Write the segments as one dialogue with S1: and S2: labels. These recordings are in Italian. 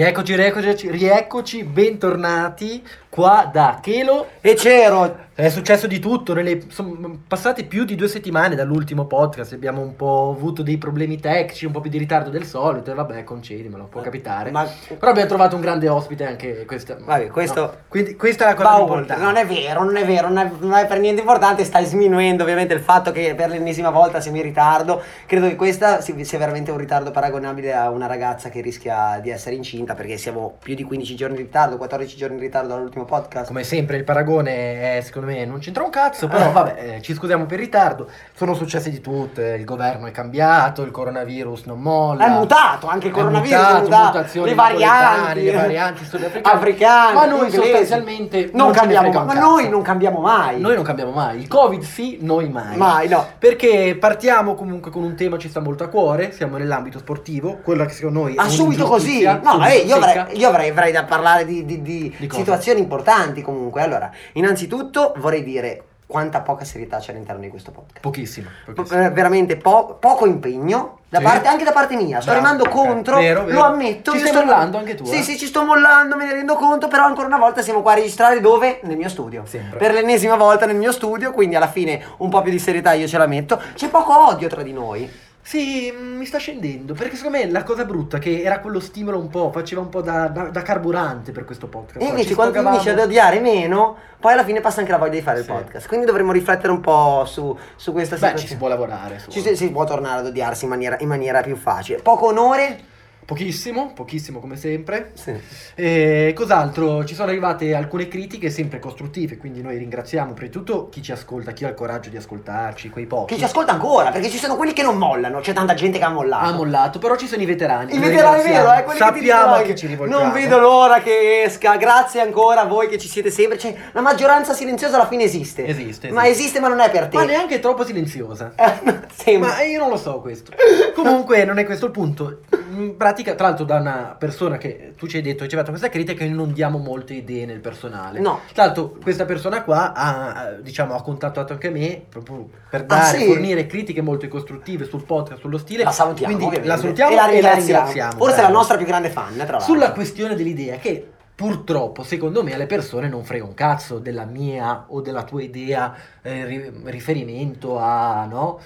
S1: Rieccoci, rieccoci, rieccoci, bentornati qua da Chelo.
S2: E c'ero.
S1: È successo di tutto, nelle- sono passate più di due settimane dall'ultimo podcast, abbiamo un po' avuto dei problemi tecnici, un po' più di ritardo del solito e vabbè, concedimelo, può capitare.
S2: Ma-
S1: Però abbiamo trovato un grande ospite anche questa.
S2: Vabbè, questo-
S1: no. Quindi questa è la cosa
S2: oltre.
S1: importante.
S2: Non è vero, non è vero, non è, non è per niente importante. Stai sminuendo ovviamente il fatto che per l'ennesima volta siamo in ritardo. Credo che questa sia sia veramente un ritardo paragonabile a una ragazza che rischia di essere incinta perché siamo più di 15 giorni in ritardo, 14 giorni in ritardo dall'ultimo podcast.
S1: Come sempre il paragone è, secondo me non c'entra un cazzo, però vabbè, eh, ci scusiamo per il ritardo. Sono successe di tutto, eh, il governo è cambiato, il coronavirus non molla.
S2: È mutato, anche il coronavirus è mutato.
S1: mutazioni
S2: le varianti,
S1: le varianti sudafricane.
S2: africane,
S1: Ma noi
S2: inglesi.
S1: sostanzialmente
S2: non,
S1: non
S2: cambiamo,
S1: un
S2: ma noi non cambiamo mai.
S1: Noi non cambiamo mai. Il Covid sì, noi mai.
S2: Mai, no.
S1: Perché partiamo comunque con un tema che ci sta molto a cuore, siamo nell'ambito sportivo, quello che secondo noi
S2: Ah, subito così? No,
S1: subito
S2: eh, io, avrei, io avrei, avrei da parlare di, di- di
S1: Di
S2: situazioni importanti comunque. Allora, innanzitutto vorrei dire quanta poca serietà c'è all'interno di questo podcast.
S1: Pochissimo. pochissimo.
S2: Eh, veramente po- poco impegno da
S1: Sì.
S2: parte, anche da parte mia. Sto
S1: Bravo,
S2: remando
S1: ok.
S2: contro,
S1: Vero, vero.
S2: lo ammetto.
S1: Ci stai
S2: sto-
S1: mollando anche tu,
S2: Sì,
S1: eh?
S2: sì, ci sto mollando, me ne rendo conto, però ancora una volta siamo qua a registrare dove? Nel mio studio.
S1: Sempre.
S2: Per l'ennesima volta nel mio studio, quindi alla fine un po' più di serietà io ce la metto. C'è poco odio tra di noi.
S1: Sì, mi sta scendendo, perché secondo me la cosa brutta che era quello stimolo un po', faceva un po' da, da- da carburante per questo podcast.
S2: E invece
S1: ci
S2: quando
S1: sfogavamo-
S2: finisce ad odiare meno, poi alla fine passa anche la voglia di fare
S1: Sì.
S2: il podcast. Quindi dovremmo riflettere un po' su, su questa
S1: Beh,
S2: situazione.
S1: ci si può lavorare. su-
S2: Ci si, si può tornare ad odiarsi in maniera, in maniera più facile. Poco onore?
S1: Pochissimo, pochissimo come sempre.
S2: Sì.
S1: E cos'altro? Ci sono arrivate alcune critiche sempre costruttive, quindi noi ringraziamo prima di tutto chi ci ascolta, chi ha il coraggio di ascoltarci, quei pochi.
S2: Chi ci ascolta ancora, perché ci sono quelli che non mollano, c'è tanta gente che ha mollato.
S1: ha mollato, però ci sono i veterani.
S2: I veterani vero, eh, quelli che
S1: Sappiamo chi
S2: che
S1: ci rivolgiamo.
S2: Non vedo l'ora che esca, grazie ancora a voi che ci siete sempre. Cioè, la maggioranza silenziosa alla fine esiste.
S1: Esiste,
S2: Ma
S1: esiste.
S2: esiste ma non è per te.
S1: Ma neanche troppo silenziosa.
S2: Sembra.
S1: Ma io non lo so questo. Comunque non è questo il punto. In pratica, tra l'altro, da una persona che tu ci hai detto ci ha fatto questa critica, che non diamo molte idee nel personale.
S2: No.
S1: Tra l'altro, questa persona qua ha, diciamo, ha contattato anche me proprio per
S2: Ah,
S1: dare,
S2: sì?
S1: fornire critiche molto costruttive sul podcast, sullo stile.
S2: La salutiamo,
S1: Quindi la salutiamo
S2: e la ringraziamo.
S1: ringraziamo.
S2: Forse è la nostra più grande fan, tra l'altro.
S1: Sulla questione dell'idea che purtroppo secondo me alle persone non frega un cazzo della mia o della tua idea eh, ri- riferimento a, no?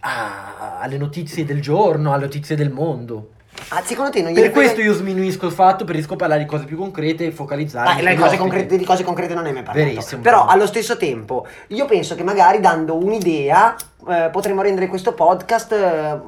S1: a- alle notizie del giorno, alle notizie del mondo.
S2: Ah, secondo te non
S1: Per questo io sminuisco il fatto, preferisco parlare di cose più concrete e focalizzare.
S2: Le cose concrete, di cose concrete non hai mai parlato.
S1: Verissimo.
S2: Però allo stesso tempo, io penso che magari dando un'idea eh, potremmo rendere questo podcast eh,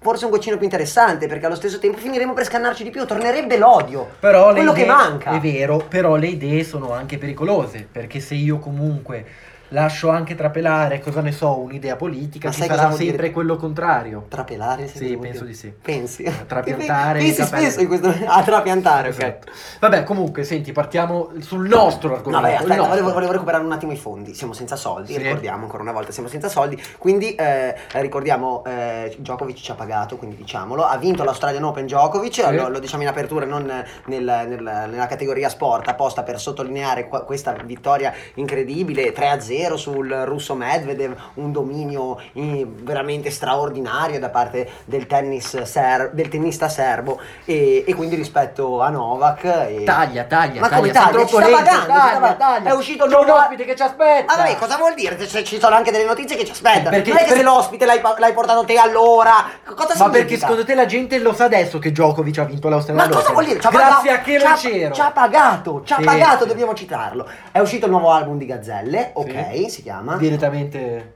S2: forse un goccino più interessante, perché allo stesso tempo finiremo per scannarci di più, tornerebbe l'odio.
S1: Però
S2: quello
S1: idee-
S2: che manca.
S1: È vero, però le idee sono anche pericolose, perché se io comunque lascio anche trapelare, cosa ne so, un'idea politica,
S2: Ma
S1: ci sarà
S2: vuol dire?
S1: sempre quello contrario.
S2: Trapelare?
S1: Sì, penso
S2: dire.
S1: di sì.
S2: Pensi?
S1: Trapiantare i
S2: Pensi spesso in questo... A trapiantare, ok.
S1: Esatto. Vabbè, comunque, senti, partiamo sul nostro argomento.
S2: Vabbè, aspetta,
S1: nostro.
S2: volevo, volevo recuperare un attimo i fondi. Siamo senza soldi,
S1: Sì.
S2: ricordiamo ancora una volta, siamo senza soldi. Quindi eh, ricordiamo, eh, Djokovic ci ha pagato, quindi diciamolo. Ha vinto l'Australian Open Djokovic, lo, lo diciamo in apertura, non nel- nel- nella categoria sport, apposta per sottolineare qua- questa vittoria incredibile, 3-0 sul russo Medvedev, un dominio eh, veramente straordinario da parte del, tennis ser- del tennista serbo. E, e quindi rispetto a Novak. E...
S1: Taglia, taglia,
S2: Ma come
S1: taglia, troppo lento,
S2: pagando,
S1: taglia, taglia.
S2: È uscito il nuovo-
S1: ospite che ci aspetta.
S2: Ah, vabbè, cosa vuol dire? Ci- Ci sono anche delle notizie che ci aspettano.
S1: Perché-
S2: non è che
S1: per-
S2: se l'ospite l'hai, l'hai portato te allora. Cosa
S1: Ma perché secondo te la gente lo sa adesso che Djokovic ha vinto l'Australia
S2: Ma cosa vuol dire? Ci ha
S1: Grazie
S2: pagato-
S1: a che
S2: ci
S1: non
S2: ha-
S1: c'ero.
S2: Ci ha pagato, ci ha
S1: Sì,
S2: pagato,
S1: sì.
S2: dobbiamo citarlo. È uscito il nuovo album di Gazzelle, ok,
S1: Sì.
S2: si chiama.
S1: Direttamente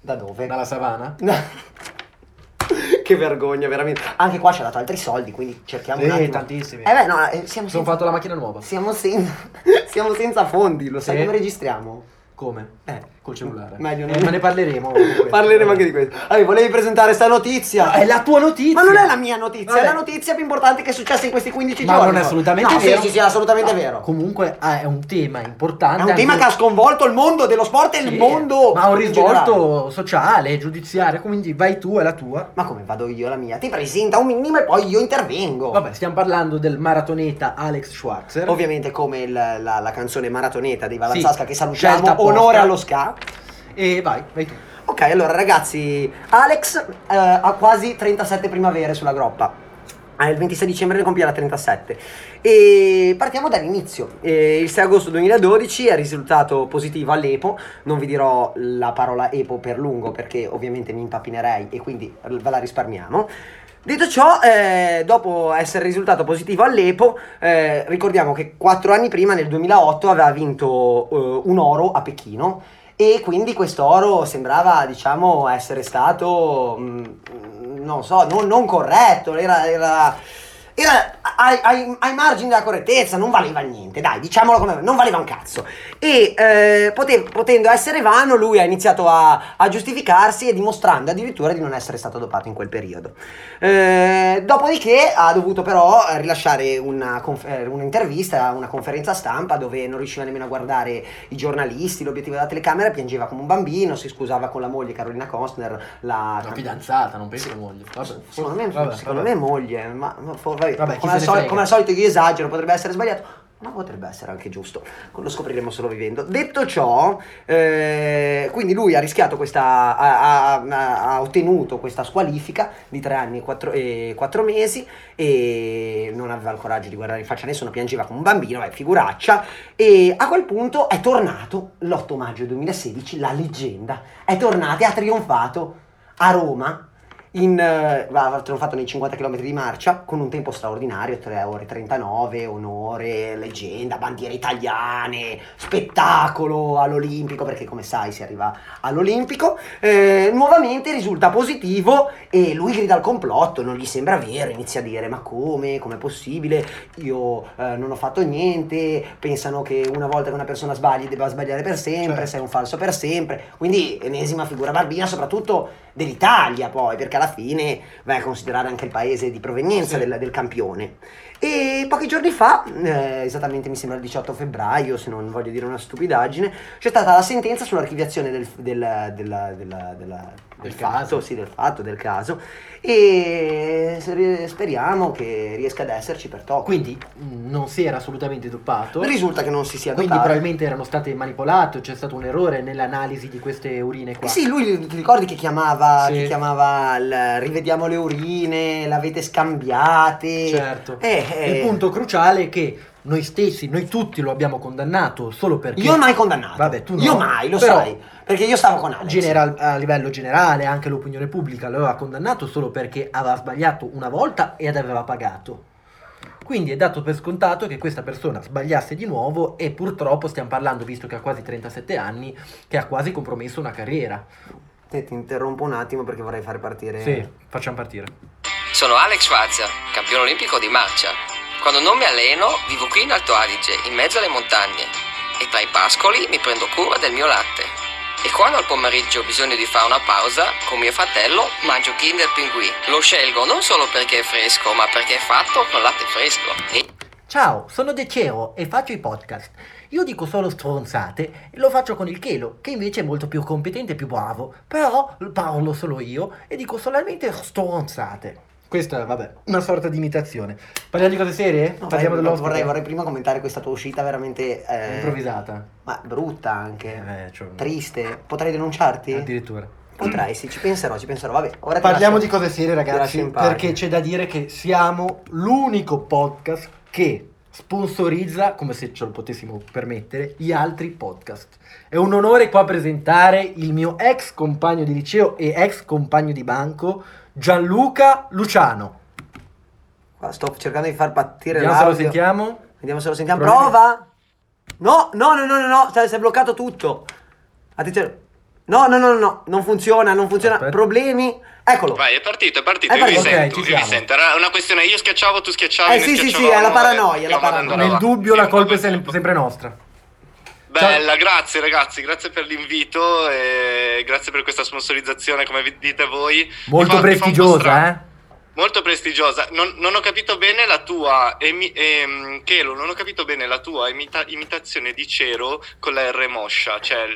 S2: Da dove?
S1: dalla savana?
S2: che vergogna, veramente. Anche qua ci ha dato altri soldi, quindi cerchiamo
S1: Sì,
S2: un attimo.
S1: tantissimi.
S2: Eh beh, no, eh, siamo
S1: Sono
S2: senza...
S1: fatto la macchina nuova.
S2: Siamo senza... siamo senza fondi, lo sai
S1: Sì.
S2: come registriamo?
S1: Come?
S2: Eh.
S1: Col cellulare.
S2: Meglio
S1: Eh, ma ne parleremo.
S2: Parleremo anche di questo. Allora, volevi presentare sta notizia?
S1: No, è la tua notizia.
S2: Ma non è la mia notizia,
S1: Vabbè.
S2: è la notizia più importante che è successa in questi 15
S1: Ma
S2: giorni.
S1: non è assolutamente
S2: no,
S1: vero.
S2: Sì, sì, sì, è assolutamente
S1: No,
S2: vero.
S1: Comunque ah, è un tema importante.
S2: È un tema
S1: anche-
S2: che ha sconvolto il mondo dello sport e il
S1: Sì,
S2: mondo.
S1: Ma ha un risvolto sociale, giudiziario, quindi vai tu e la tua.
S2: Ma come vado io la mia? Ti presenta un minimo e poi io intervengo.
S1: Vabbè, stiamo parlando del maratoneta Alex Schwarzer.
S2: Ovviamente come il- la, la canzone maratoneta di
S1: Sì,
S2: Valazzasca che
S1: scelta
S2: salutiamo. Onore allo ska.
S1: E vai, vai tu.
S2: Ok, allora ragazzi, Alex eh, ha quasi 37 primavere sulla groppa. Ah, il 26 dicembre ne compierà 37. E partiamo dall'inizio. Eh, il 6 agosto 2012 è risultato positivo all'EPO. Non vi dirò la parola EPO per lungo perché ovviamente mi impappinerei e quindi ve la risparmiamo. Detto ciò, eh, dopo essere risultato positivo all'EPO, eh, ricordiamo che quattro anni prima, nel 2008, aveva vinto eh, un oro a Pechino e quindi questo oro sembrava, diciamo, essere stato, mh, mm, non so, non, non corretto, era, era era ai, ai, ai, margini della correttezza, non valeva niente, dai, diciamolo come non valeva un cazzo. E eh, pote, potendo essere vano, lui ha iniziato a, a, giustificarsi e dimostrando addirittura di non essere stato dopato in quel periodo. Eh, dopodiché ha dovuto però rilasciare una, conf- eh, un'intervista, una conferenza stampa dove non riusciva nemmeno a guardare i giornalisti, l'obiettivo della telecamera, piangeva come un bambino, si scusava con la moglie Carolina Costner, la...
S1: La fidanzata, non penso sì. moglie.
S2: Vabbè, secondo me, vabbè, secondo vabbè. me moglie, ma, ma vabbè, vabbè al soli- come, al solito io esagero, potrebbe essere sbagliato, ma potrebbe essere anche giusto, lo scopriremo solo vivendo. Detto ciò, eh, quindi lui ha rischiato questa, ha, ha, ha, ottenuto questa squalifica di tre anni e quattro, e quattro, mesi e non aveva il coraggio di guardare in faccia nessuno, piangeva come un bambino, eh, figuraccia, e a quel punto è tornato l'8 maggio 2016, la leggenda, è tornato e ha trionfato a Roma in, uh, avevano fatto nei 50 km di marcia con un tempo straordinario, 3 ore 39, onore, leggenda, bandiere italiane, spettacolo all'Olimpico, perché come sai si arriva all'Olimpico. Eh, nuovamente risulta positivo e lui grida al complotto, non gli sembra vero, inizia a dire ma come, com'è possibile, io eh, non ho fatto niente, pensano che una volta che una persona sbagli debba sbagliare per sempre, certo. sei un falso per sempre, quindi ennesima figura barbina soprattutto dell'Italia poi, perché alla fine vai a considerare anche il paese di provenienza sì. del, del, campione. E pochi giorni fa, eh, esattamente mi sembra il 18 febbraio, se non voglio dire una stupidaggine, c'è stata la sentenza sull'archiviazione del, del, del, del del fatto, sì, del fatto, del caso e speriamo che riesca ad esserci per Tokyo.
S1: Quindi non si era assolutamente doppato.
S2: Risulta che non si sia
S1: doppato. Quindi probabilmente erano state manipolate, c'è stato un errore nell'analisi di queste urine qua.
S2: Eh sì, lui ti ricordi che chiamava, sì. che chiamava il, rivediamo le urine, l'avete scambiate.
S1: Certo. Eh, eh. Il punto cruciale è che noi stessi, noi tutti lo abbiamo condannato solo perché...
S2: Io mai condannato.
S1: Vabbè, tu no.
S2: Io mai, lo Però, sai. Perché io stavo con Alex.
S1: General, a livello generale, anche l'opinione pubblica lo aveva condannato solo perché aveva sbagliato una volta ed aveva pagato. Quindi è dato per scontato che questa persona sbagliasse di nuovo e purtroppo stiamo parlando, visto che ha quasi 37 anni, che ha quasi compromesso una carriera.
S2: Te, ti interrompo un attimo perché vorrei fare partire...
S1: Sì, facciamo partire.
S3: Sono Alex Schwarzer, campione olimpico di marcia. Quando non mi alleno, vivo qui in Alto Adige, in mezzo alle montagne. E tra i pascoli mi prendo cura del mio latte. E quando al pomeriggio ho bisogno di fare una pausa, con mio fratello mangio Kinder Pinguì. Lo scelgo non solo perché è fresco, ma perché è fatto con latte fresco. E...
S1: Ciao, sono De Ceo e faccio i podcast. Io dico solo stronzate e lo faccio con il Chelo, che invece è molto più competente e più bravo. Però parlo solo io e dico solamente stronzate. Questa, vabbè, una sorta di imitazione. Parliamo di cose serie?
S2: No, Parliamo vai, vorrei, vorrei, prima commentare questa tua uscita veramente...
S1: Eh, Improvvisata.
S2: Ma brutta anche. Eh, cioè, Triste. Potrei denunciarti?
S1: Addirittura.
S2: Potrei, sì, ci penserò, ci penserò. Vabbè,
S1: ora Parliamo lascio, di cose serie, ragazzi, perché c'è da dire che siamo l'unico podcast che sponsorizza, come se ce lo potessimo permettere, gli altri podcast. È un onore qua presentare il mio ex compagno di liceo e ex compagno di banco, Gianluca Luciano.
S2: Sto cercando di far partire
S1: Vediamo l'audio. se lo sentiamo.
S2: Vediamo se lo sentiamo. Prova! No, no, no, no, no, no, si è bloccato tutto. Attenzione. No, no, no, no, non funziona, non funziona. Aspetta. Problemi. Eccolo.
S4: Vai, è partito, è partito. È partito. Io okay, sento, io sento. Era una questione, io schiacciavo, tu schiacciavi.
S2: Eh sì, sì, sì, è la paranoia, è la paranoia.
S1: Nel dubbio la colpa è sempre nostra.
S4: Bella, grazie ragazzi, grazie per l'invito e grazie per questa sponsorizzazione, come dite voi.
S1: Molto fa, prestigiosa, eh?
S4: Molto prestigiosa. Non, non, ho capito bene la tua, emi, ehm, Chelo, non ho capito bene la tua imita, imitazione di Cero con la R moscia. Cioè,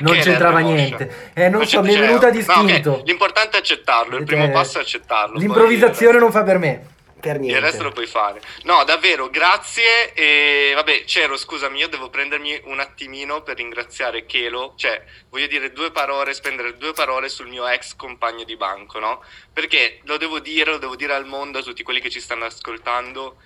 S1: non c'entrava niente. Eh, non, non so, mi è venuta distinto.
S4: No, okay. L'importante è accettarlo, il primo passo è accettarlo.
S1: L'improvisazione poi... non fa per me.
S2: Per niente.
S4: Il resto lo puoi fare. No, davvero, grazie. E vabbè, Cero, scusami, io devo prendermi un attimino per ringraziare Chelo. Cioè, voglio dire due parole, spendere due parole sul mio ex compagno di banco, no? Perché lo devo dire, lo devo dire al mondo, a tutti quelli che ci stanno ascoltando.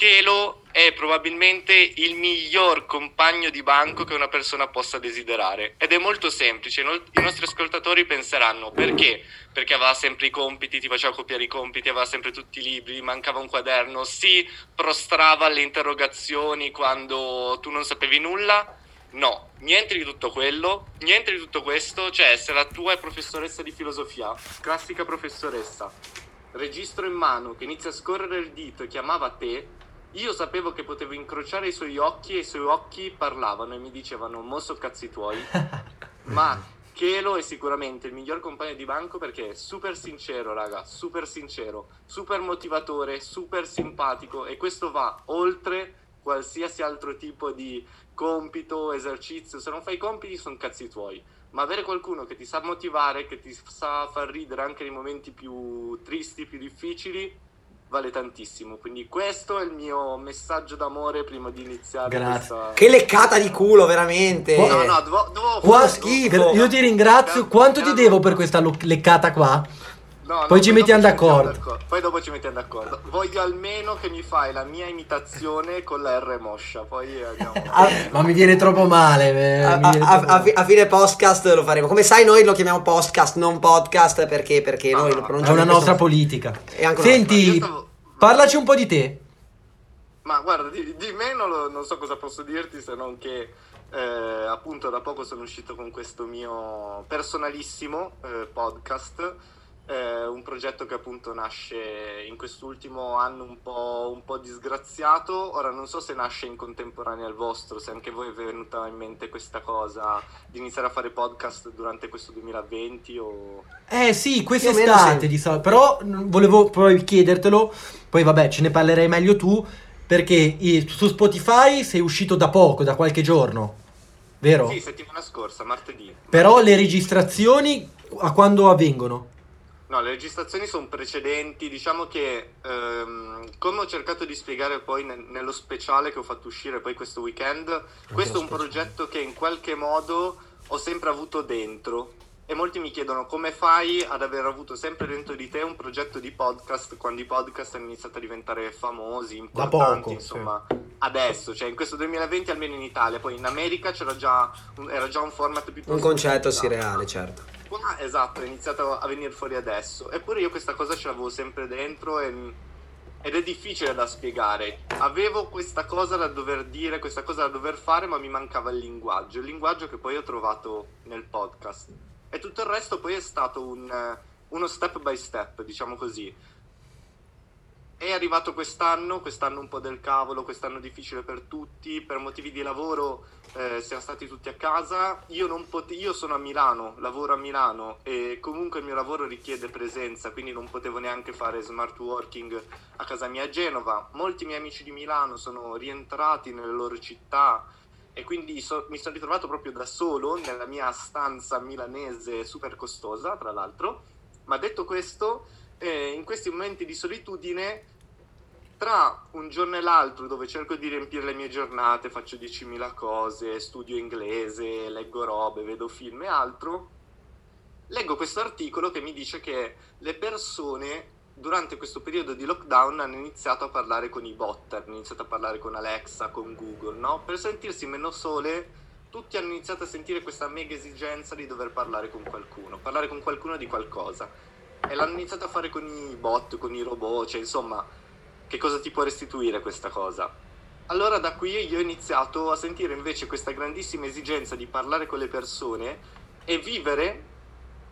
S4: Chelo è probabilmente il miglior compagno di banco che una persona possa desiderare ed è molto semplice. I nostri ascoltatori penseranno perché? Perché aveva sempre i compiti, ti faceva copiare i compiti, aveva sempre tutti i libri, mancava un quaderno, si prostrava alle interrogazioni quando tu non sapevi nulla. No, niente di tutto quello, niente di tutto questo, cioè se la tua è professoressa di filosofia, classica professoressa, registro in mano che inizia a scorrere il dito e chiamava te, io sapevo che potevo incrociare i suoi occhi e i suoi occhi parlavano e mi dicevano mosso cazzi tuoi, ma Chelo è sicuramente il miglior compagno di banco perché è super sincero, raga, super sincero, super motivatore, super simpatico e questo va oltre qualsiasi altro tipo di compito, esercizio. Se non fai i compiti sono cazzi tuoi. Ma avere qualcuno che ti sa motivare, che ti sa far ridere anche nei momenti più tristi, più difficili, vale tantissimo. Quindi questo è il mio messaggio d'amore prima di iniziare
S1: Grazie.
S4: questa...
S2: Che leccata di culo, veramente.
S4: No, no, devo, devo
S2: Qua schifo.
S1: Io ti ringrazio. Quanto ti devo per questa leccata qua?
S4: No, no,
S1: Poi ci mettiamo
S4: mettiamo
S1: d'accordo.
S4: Poi dopo ci mettiamo d'accordo. Voglio almeno che mi fai la mia imitazione con la R moscia. Poi andiamo.
S2: Ah,
S1: Ma mi viene troppo male. eh,
S2: A,
S1: mi viene
S2: a-
S1: troppo
S2: a-
S1: male.
S2: a fine podcast lo faremo. Come sai, noi lo chiamiamo podcast, non podcast, perché, perché
S4: No,
S2: noi
S4: no,
S2: lo
S4: no.
S1: È
S2: pronunciamo
S1: una nostra
S2: questo-
S1: politica. Senti,
S4: stavo-
S1: parlaci un po' di te.
S4: Ma guarda, di, di me non, lo- non so cosa posso dirti se non che eh, appunto da poco sono uscito con questo mio personalissimo eh, podcast, eh, un progetto che appunto nasce in quest'ultimo anno un po', un po' disgraziato. Ora non so se nasce in contemporanea al vostro, se anche voi vi è venuta in mente questa cosa di iniziare a fare podcast durante questo 2020 o...
S1: Eh sì, quest'estate di solito. Però volevo poi chiedertelo. Poi vabbè, ce ne parlerai meglio tu. Perché su Spotify sei uscito da poco, da qualche giorno. Vero?
S4: Sì, settimana scorsa, martedì.
S1: Però le registrazioni a quando avvengono?
S4: No, le registrazioni sono precedenti, diciamo che ehm, come ho cercato di spiegare poi ne- nello speciale che ho fatto uscire poi questo weekend, questo è un
S1: speciale.
S4: progetto che in qualche modo ho sempre avuto dentro. E molti mi chiedono come fai ad aver avuto sempre dentro di te un progetto di podcast quando i podcast hanno iniziato a diventare famosi, importanti,
S2: poco,
S4: insomma, adesso, cioè in questo 2020 almeno in Italia, poi in America c'era già un, era già un format piuttosto
S2: Un concetto sì reale, certo.
S4: Qua, esatto, è iniziato a venire fuori adesso. Eppure io questa cosa ce l'avevo sempre dentro e- ed è difficile da spiegare. Avevo questa cosa da dover dire, questa cosa da dover fare, ma mi mancava il linguaggio. Il linguaggio che poi ho trovato nel podcast. E tutto il resto poi è stato un, uno step by step, diciamo così. È arrivato quest'anno, quest'anno un po' del cavolo, quest'anno difficile per tutti, per motivi di lavoro eh, siamo stati tutti a casa. Io, non pote- io sono a Milano, lavoro a Milano e comunque il mio lavoro richiede presenza, quindi non potevo neanche fare smart working a casa mia a Genova. Molti miei amici di Milano sono rientrati nelle loro città e quindi so- mi sono ritrovato proprio da solo nella mia stanza milanese super costosa, tra l'altro. Ma detto questo, eh, in questi momenti di solitudine, tra un giorno e l'altro dove cerco di riempire le mie giornate, faccio 10.000 cose, studio inglese, leggo robe, vedo film e altro, leggo questo articolo che mi dice che le persone durante questo periodo di lockdown hanno iniziato a parlare con i bot, hanno iniziato a parlare con Alexa, con Google, no? Per sentirsi meno sole, tutti hanno iniziato a sentire questa mega esigenza di dover parlare con qualcuno, parlare con qualcuno di qualcosa. E l'hanno iniziato a fare con i bot, con i robot, cioè insomma, che cosa ti può restituire questa cosa? Allora da qui io ho iniziato a sentire invece questa grandissima esigenza di parlare con le persone e vivere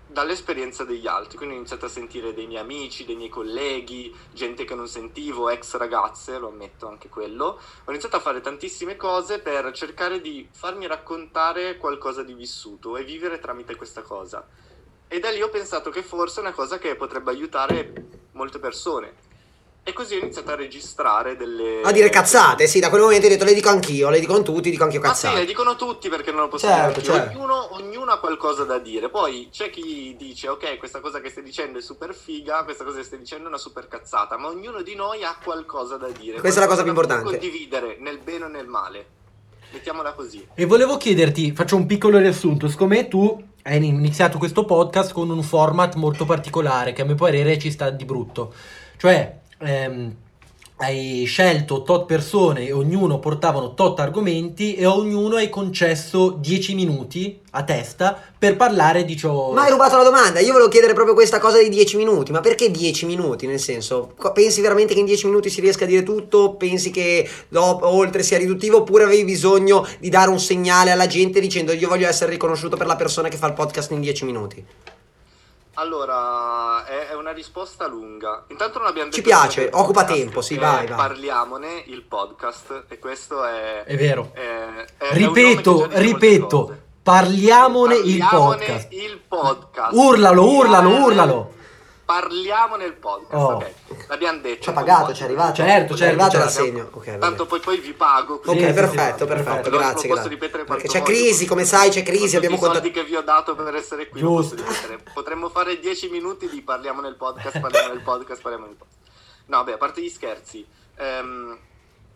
S4: dall'esperienza degli altri. Quindi ho iniziato a sentire dei miei amici, dei miei colleghi, gente che non sentivo, ex ragazze, lo ammetto anche quello. Ho iniziato a fare tantissime cose per cercare di farmi raccontare qualcosa di vissuto e vivere tramite questa cosa. E da lì ho pensato che forse è una cosa che potrebbe aiutare molte persone. E così ho iniziato a registrare delle...
S2: A dire cazzate, sì, da quel momento hai detto le dico anch'io, le dicono tutti, dico anch'io
S4: Ma sì, le
S2: cazzate.
S4: dicono tutti perché non lo posso
S2: Certo,
S4: dire
S2: certo.
S4: Ognuno, ognuno ha qualcosa da dire. Poi c'è chi dice, ok, questa cosa che stai dicendo è super figa, questa cosa che stai dicendo è una super cazzata, ma ognuno di noi ha qualcosa da dire.
S2: Questa è la cosa più importante.
S4: condividere, nel bene o nel male. Mettiamola così.
S1: E volevo chiederti, faccio un piccolo riassunto, siccome me tu hai iniziato questo podcast con un format molto particolare che a mio parere ci sta di brutto. Cioè, ehm, hai scelto tot persone e ognuno portavano tot argomenti e ognuno hai concesso 10 minuti a testa per parlare di ciò...
S2: Ma hai rubato la domanda, io volevo chiedere proprio questa cosa di 10 minuti, ma perché 10 minuti? Nel senso, pensi veramente che in 10 minuti si riesca a dire tutto? Pensi che dopo, oltre sia riduttivo oppure avevi bisogno di dare un segnale alla gente dicendo io voglio essere riconosciuto per la persona che fa il podcast in 10 minuti?
S4: Allora, è, è una risposta lunga. Intanto non abbiamo
S2: Ci
S4: detto
S2: piace,
S4: niente del
S2: occupa
S4: podcast,
S2: tempo, sì,
S4: che
S2: vai, vai.
S4: Parliamone, il podcast, e questo è...
S1: È vero.
S4: è- è-
S1: ripeto, ripeto,
S4: cose.
S1: parliamone il
S4: Parliamone
S1: podcast.
S4: il podcast.
S1: Urlalo, urlalo,
S4: Parliamone-
S1: urlalo.
S4: Parliamo nel podcast,
S1: Oh.
S4: ok. L'abbiamo detto.
S2: Ci ha pagato, ci è arrivato?
S1: Certo,
S2: Ci
S1: certo,
S2: è arrivato
S1: certo.
S2: l'assegno. Ok, vabbè.
S4: Tanto poi, poi vi pago.
S2: Ok,
S4: quindi-
S1: Sì, sì,
S2: perfetto,
S1: sì,
S2: grazie,
S4: posso
S2: grazie.
S4: ripetere
S2: Perché c'è crisi, come sai, c'è crisi, abbiamo
S4: i soldi che vi ho dato per essere qui.
S1: Giusto.
S4: posso. Potremmo fare 10 minuti di parliamo nel podcast, parliamo nel podcast, parliamo nel podcast. No, beh, a parte gli scherzi. ehm,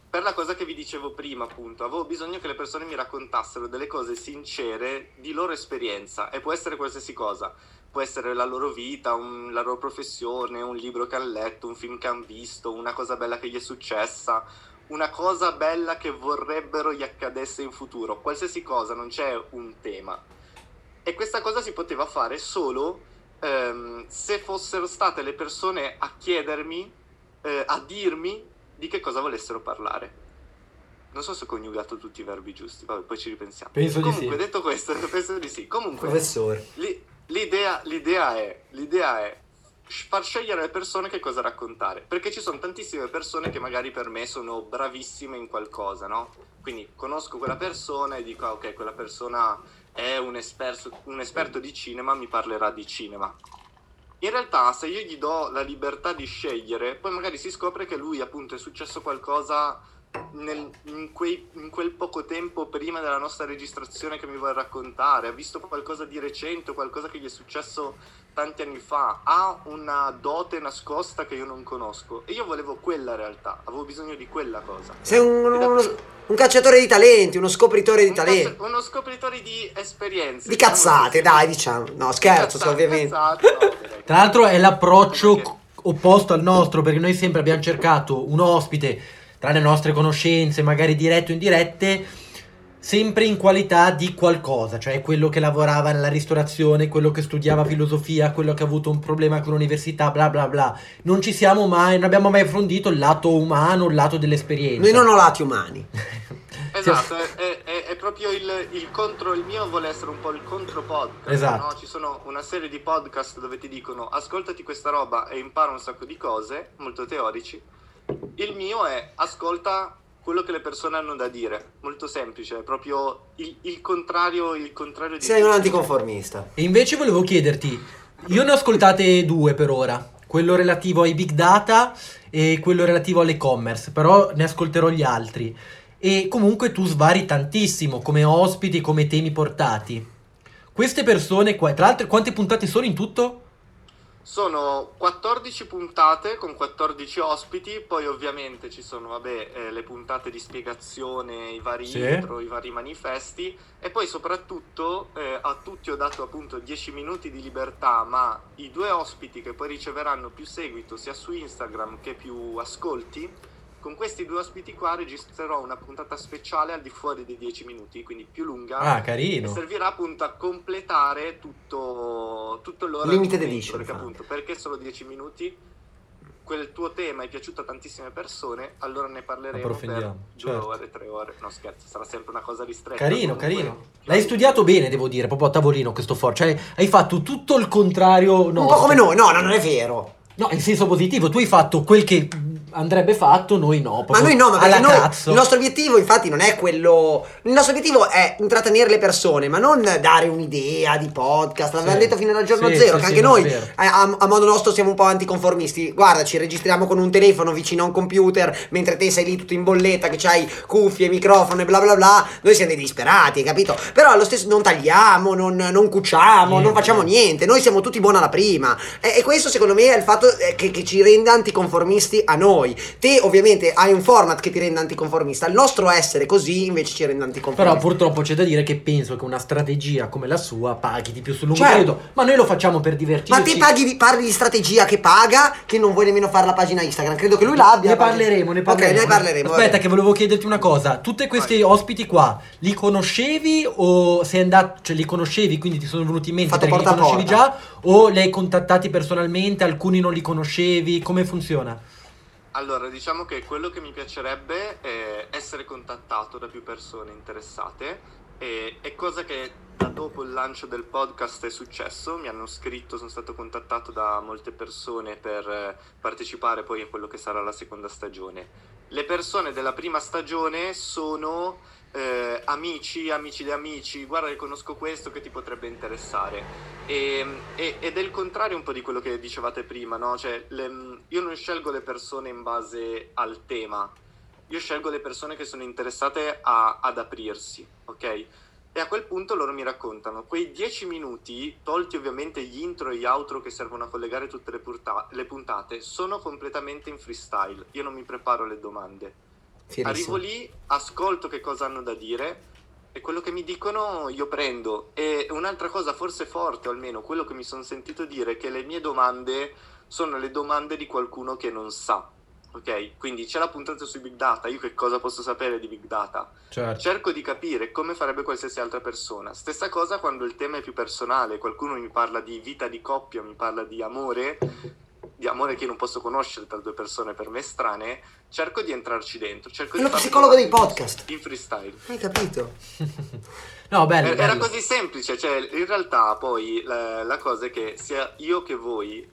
S4: per la cosa che vi dicevo prima, appunto, avevo bisogno che le persone mi raccontassero delle cose sincere di loro esperienza e può essere qualsiasi cosa. Può essere la loro vita, un- la loro professione, un libro che hanno letto, un film che hanno visto, una cosa bella che gli è successa, una cosa bella che vorrebbero gli accadesse in futuro. Qualsiasi cosa, non c'è un tema. E questa cosa si poteva fare solo ehm, se fossero state le persone a chiedermi, eh, a dirmi di che cosa volessero parlare. Non so se ho coniugato tutti i verbi giusti, vabbè, poi ci ripensiamo.
S1: Penso di
S4: Comunque,
S1: sì.
S4: detto questo, penso di sì. Comunque,
S2: Professore.
S4: Lì- L'idea, l'idea è, l'idea è far scegliere alle persone che cosa raccontare, perché ci sono tantissime persone che magari per me sono bravissime in qualcosa, no? Quindi conosco quella persona e dico, ah, ok, quella persona è un esperto, un esperto di cinema, mi parlerà di cinema. In realtà, se io gli do la libertà di scegliere, poi magari si scopre che lui, appunto, è successo qualcosa nel- in, quei- in quel poco tempo prima della nostra registrazione che mi vuole raccontare, ha visto qualcosa di recente, qualcosa che gli è successo tanti anni fa, ha una dote nascosta che io non conosco e io volevo quella realtà, avevo bisogno di quella cosa.
S2: Sei un, uno- un cacciatore di talenti, uno scopritore di
S4: un
S2: talenti.
S4: uno scopritore di esperienze.
S2: Di
S4: diciamo
S2: cazzate,
S4: così.
S2: dai, diciamo. No, scherzo,
S4: cazzate,
S2: ovviamente.
S4: cazzate, no.
S1: Tra l'altro è l'approccio
S4: Perché?
S1: opposto al nostro, perché noi sempre abbiamo cercato un ospite, tra le nostre conoscenze, magari dirette o indirette, sempre in qualità di qualcosa, cioè quello che lavorava nella ristorazione, quello che studiava filosofia, quello che ha avuto un problema con l'università, bla bla bla. Non ci siamo mai, non abbiamo mai approfondito il lato umano, il lato dell'esperienza.
S2: Noi non ho lati umani.
S4: Esatto, è, è- è- è proprio il, il contro, il mio vuole essere un po' il contro podcast.
S1: Esatto.
S4: no? Ci sono una serie di podcast dove ti dicono ascoltati questa roba e impara un sacco di cose, molto teorici. Il mio è ascolta quello che le persone hanno da dire, molto semplice, è proprio il, il contrario, il contrario di
S2: Sei un anticonformista.
S1: E invece volevo chiederti, io ne ho ascoltate due per ora, quello relativo ai big data e quello relativo all'e-commerce, però ne ascolterò gli altri. E comunque tu svari tantissimo come ospiti, come temi portati. Queste persone qua, tra l'altro, quante puntate sono in tutto?
S4: Sono 14 puntate con 14 ospiti, poi ovviamente ci sono vabbè, eh, le puntate di spiegazione, i vari
S1: Sì.
S4: intro, i vari manifesti e poi soprattutto eh, a tutti ho dato appunto 10 minuti di libertà, ma i due ospiti che poi riceveranno più seguito sia su Instagram che più ascolti, con questi due ospiti qua registrerò una puntata speciale al di fuori dei 10 minuti, quindi più lunga.
S1: Ah,
S4: E
S1: carino.
S4: servirà appunto a completare tutto, tutto il loro
S2: Limited edition,
S4: Perché
S2: fate.
S4: appunto, perché solo 10 minuti? Quel tuo tema è piaciuto a tantissime persone, allora ne parleremo
S1: Approfondiamo,
S4: per due
S1: certo.
S4: ore, tre ore. No scherzo, sarà sempre una cosa ristretta.
S1: Carino,
S4: Comunque,
S1: carino. L'hai studiato bene, devo dire, proprio a tavolino questo for. Cioè, hai fatto tutto il contrario.
S2: un po' come noi. No, no, non è vero.
S1: No, in senso positivo, tu hai fatto quel che andrebbe fatto, noi no.
S2: Ma noi no, ma perché noi, il nostro obiettivo infatti non è quello. Il nostro obiettivo è intrattenere le persone, ma non dare un'idea di podcast. L'abbiamo
S1: Sì.
S2: detto fino al giorno
S1: Sì,
S2: zero,
S1: sì,
S2: che anche
S1: no,
S2: noi
S1: vero.
S2: a, a- modo nostro siamo un po' anticonformisti. Guarda, ci registriamo con un telefono vicino a un computer, mentre te sei lì tutto in bolletta, che c'hai cuffie, microfono e bla bla bla. Noi siamo dei disperati, hai capito? Però allo stesso non tagliamo, non, non cuciamo, non
S1: Niente,
S2: facciamo
S1: niente.
S2: niente. Noi siamo tutti buoni alla prima. E, e questo secondo me è il fatto eh, che, che ci rende anticonformisti a noi. Te ovviamente hai un format che ti rende anticonformista. Il nostro essere così invece ci rende anticonformisti.
S1: Però purtroppo c'è da dire che penso che una strategia come la sua paghi di più sul lungo
S2: Certo.
S1: periodo. Ma noi lo facciamo per divertirci.
S2: Ma te paghi di, parli di strategia che paga, che non vuoi nemmeno fare la pagina Instagram. Credo che lui l'abbia.
S1: Ne parleremo, ne parleremo.
S2: Ok, ne parleremo.
S1: Aspetta,
S2: vabbè.
S1: che volevo chiederti una cosa. Tutti questi ospiti qua li conoscevi o sei andato, cioè li conoscevi, quindi ti sono venuti in mente
S2: Fatto
S1: perché li conoscevi
S2: porta.
S1: già? O li hai contattati personalmente? Alcuni non li conoscevi? Come funziona?
S4: Allora, diciamo che quello che mi piacerebbe è essere contattato da più persone interessate e, e cosa che da dopo il lancio del podcast è successo, mi hanno scritto, sono stato contattato da molte persone per eh, partecipare poi a quello che sarà la seconda stagione. Le persone della prima stagione sono eh, amici, amici di amici, guarda che conosco questo che ti potrebbe interessare. E, e- ed è il contrario un po' di quello che dicevate prima, no? Cioè, le- io non scelgo le persone in base al tema, io scelgo le persone che sono interessate a- ad aprirsi, ok? E a quel punto loro mi raccontano quei dieci minuti, tolti ovviamente gli intro e gli outro che servono a collegare tutte le, purta- le puntate, sono completamente in freestyle. Io non mi preparo le domande.
S2: Fierissimo.
S4: Arrivo lì, ascolto che cosa hanno da dire e quello che mi dicono io prendo. E un'altra cosa forse forte, o almeno quello che mi sono sentito dire, è che le mie domande sono le domande di qualcuno che non sa. Ok? Quindi c'è la puntata sui big data, io che cosa posso sapere di big data?
S1: Certo.
S4: Cerco di capire come farebbe qualsiasi altra persona. Stessa cosa quando il tema è più personale, qualcuno mi parla di vita di coppia, mi parla di amore, di amore che io non posso conoscere tra due persone per me strane, cerco di entrarci dentro. Cerco
S2: È
S4: di
S2: lo psicologo dei podcast.
S4: In freestyle.
S2: Hai capito?
S1: no, bello,
S4: Eh, Era
S1: bello.
S4: così semplice, cioè in realtà poi la, la cosa è che sia io che voi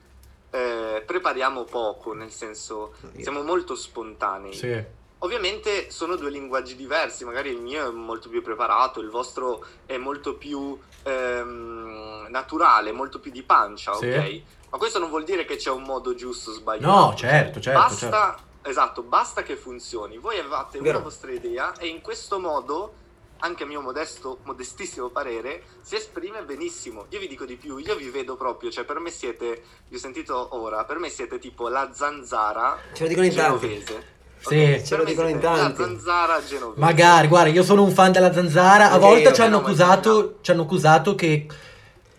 S4: eh, prepariamo poco, nel senso siamo molto spontanei.
S1: Sì.
S4: Ovviamente sono due linguaggi diversi, magari il mio è molto più preparato, il vostro è molto più ehm, naturale, molto più di pancia,
S1: Sì.
S4: ok? Ma questo non vuol dire che c'è un modo giusto o sbagliato.
S1: No, certo, certo,
S4: Basta, esatto, basta che funzioni. Voi avete
S2: Vero.
S4: una vostra idea e in questo modo, anche a mio modesto, modestissimo parere, si esprime benissimo. Io vi dico di più, io vi vedo proprio, cioè per me siete, vi ho sentito ora, per me siete tipo la zanzara
S2: Ce lo dicono in tanti.
S4: genovese.
S1: Sì.
S4: Ok?
S2: Ce lo dicono in tanti.
S4: La zanzara genovese.
S1: Magari, guarda, io sono un fan della zanzara. A volte ci hanno accusato, ci hanno accusato che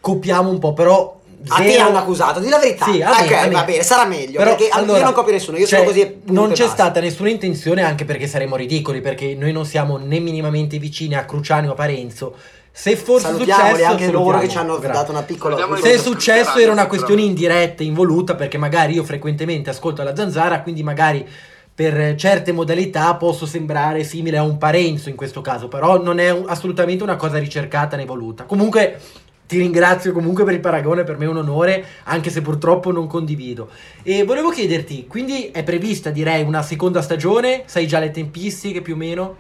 S1: copiamo un po', però.
S2: A te
S1: zero-
S2: hanno accusato, di la verità.
S1: Sì, a me,
S2: ok,
S1: a me.
S2: va bene, sarà meglio.
S1: Però,
S2: perché
S1: allora,
S2: io non copio nessuno, io
S1: cioè,
S2: sono così.
S1: Non c'è
S2: basta.
S1: stata nessuna intenzione, anche perché saremmo ridicoli, perché noi non siamo né minimamente vicini a Cruciani o a Parenzo. Se fosse successo,
S2: anche loro che ci hanno
S1: Grazie.
S2: dato una piccola.
S1: Se è successo era una questione indiretta, involuta, perché magari io frequentemente ascolto la zanzara, quindi magari per certe modalità posso sembrare simile a un Parenzo in questo caso, però non è assolutamente una cosa ricercata né voluta. Comunque ti ringrazio comunque per il paragone, per me è un onore, anche se purtroppo non condivido. E volevo chiederti, quindi è prevista direi una seconda stagione? Sai già le tempistiche più o meno?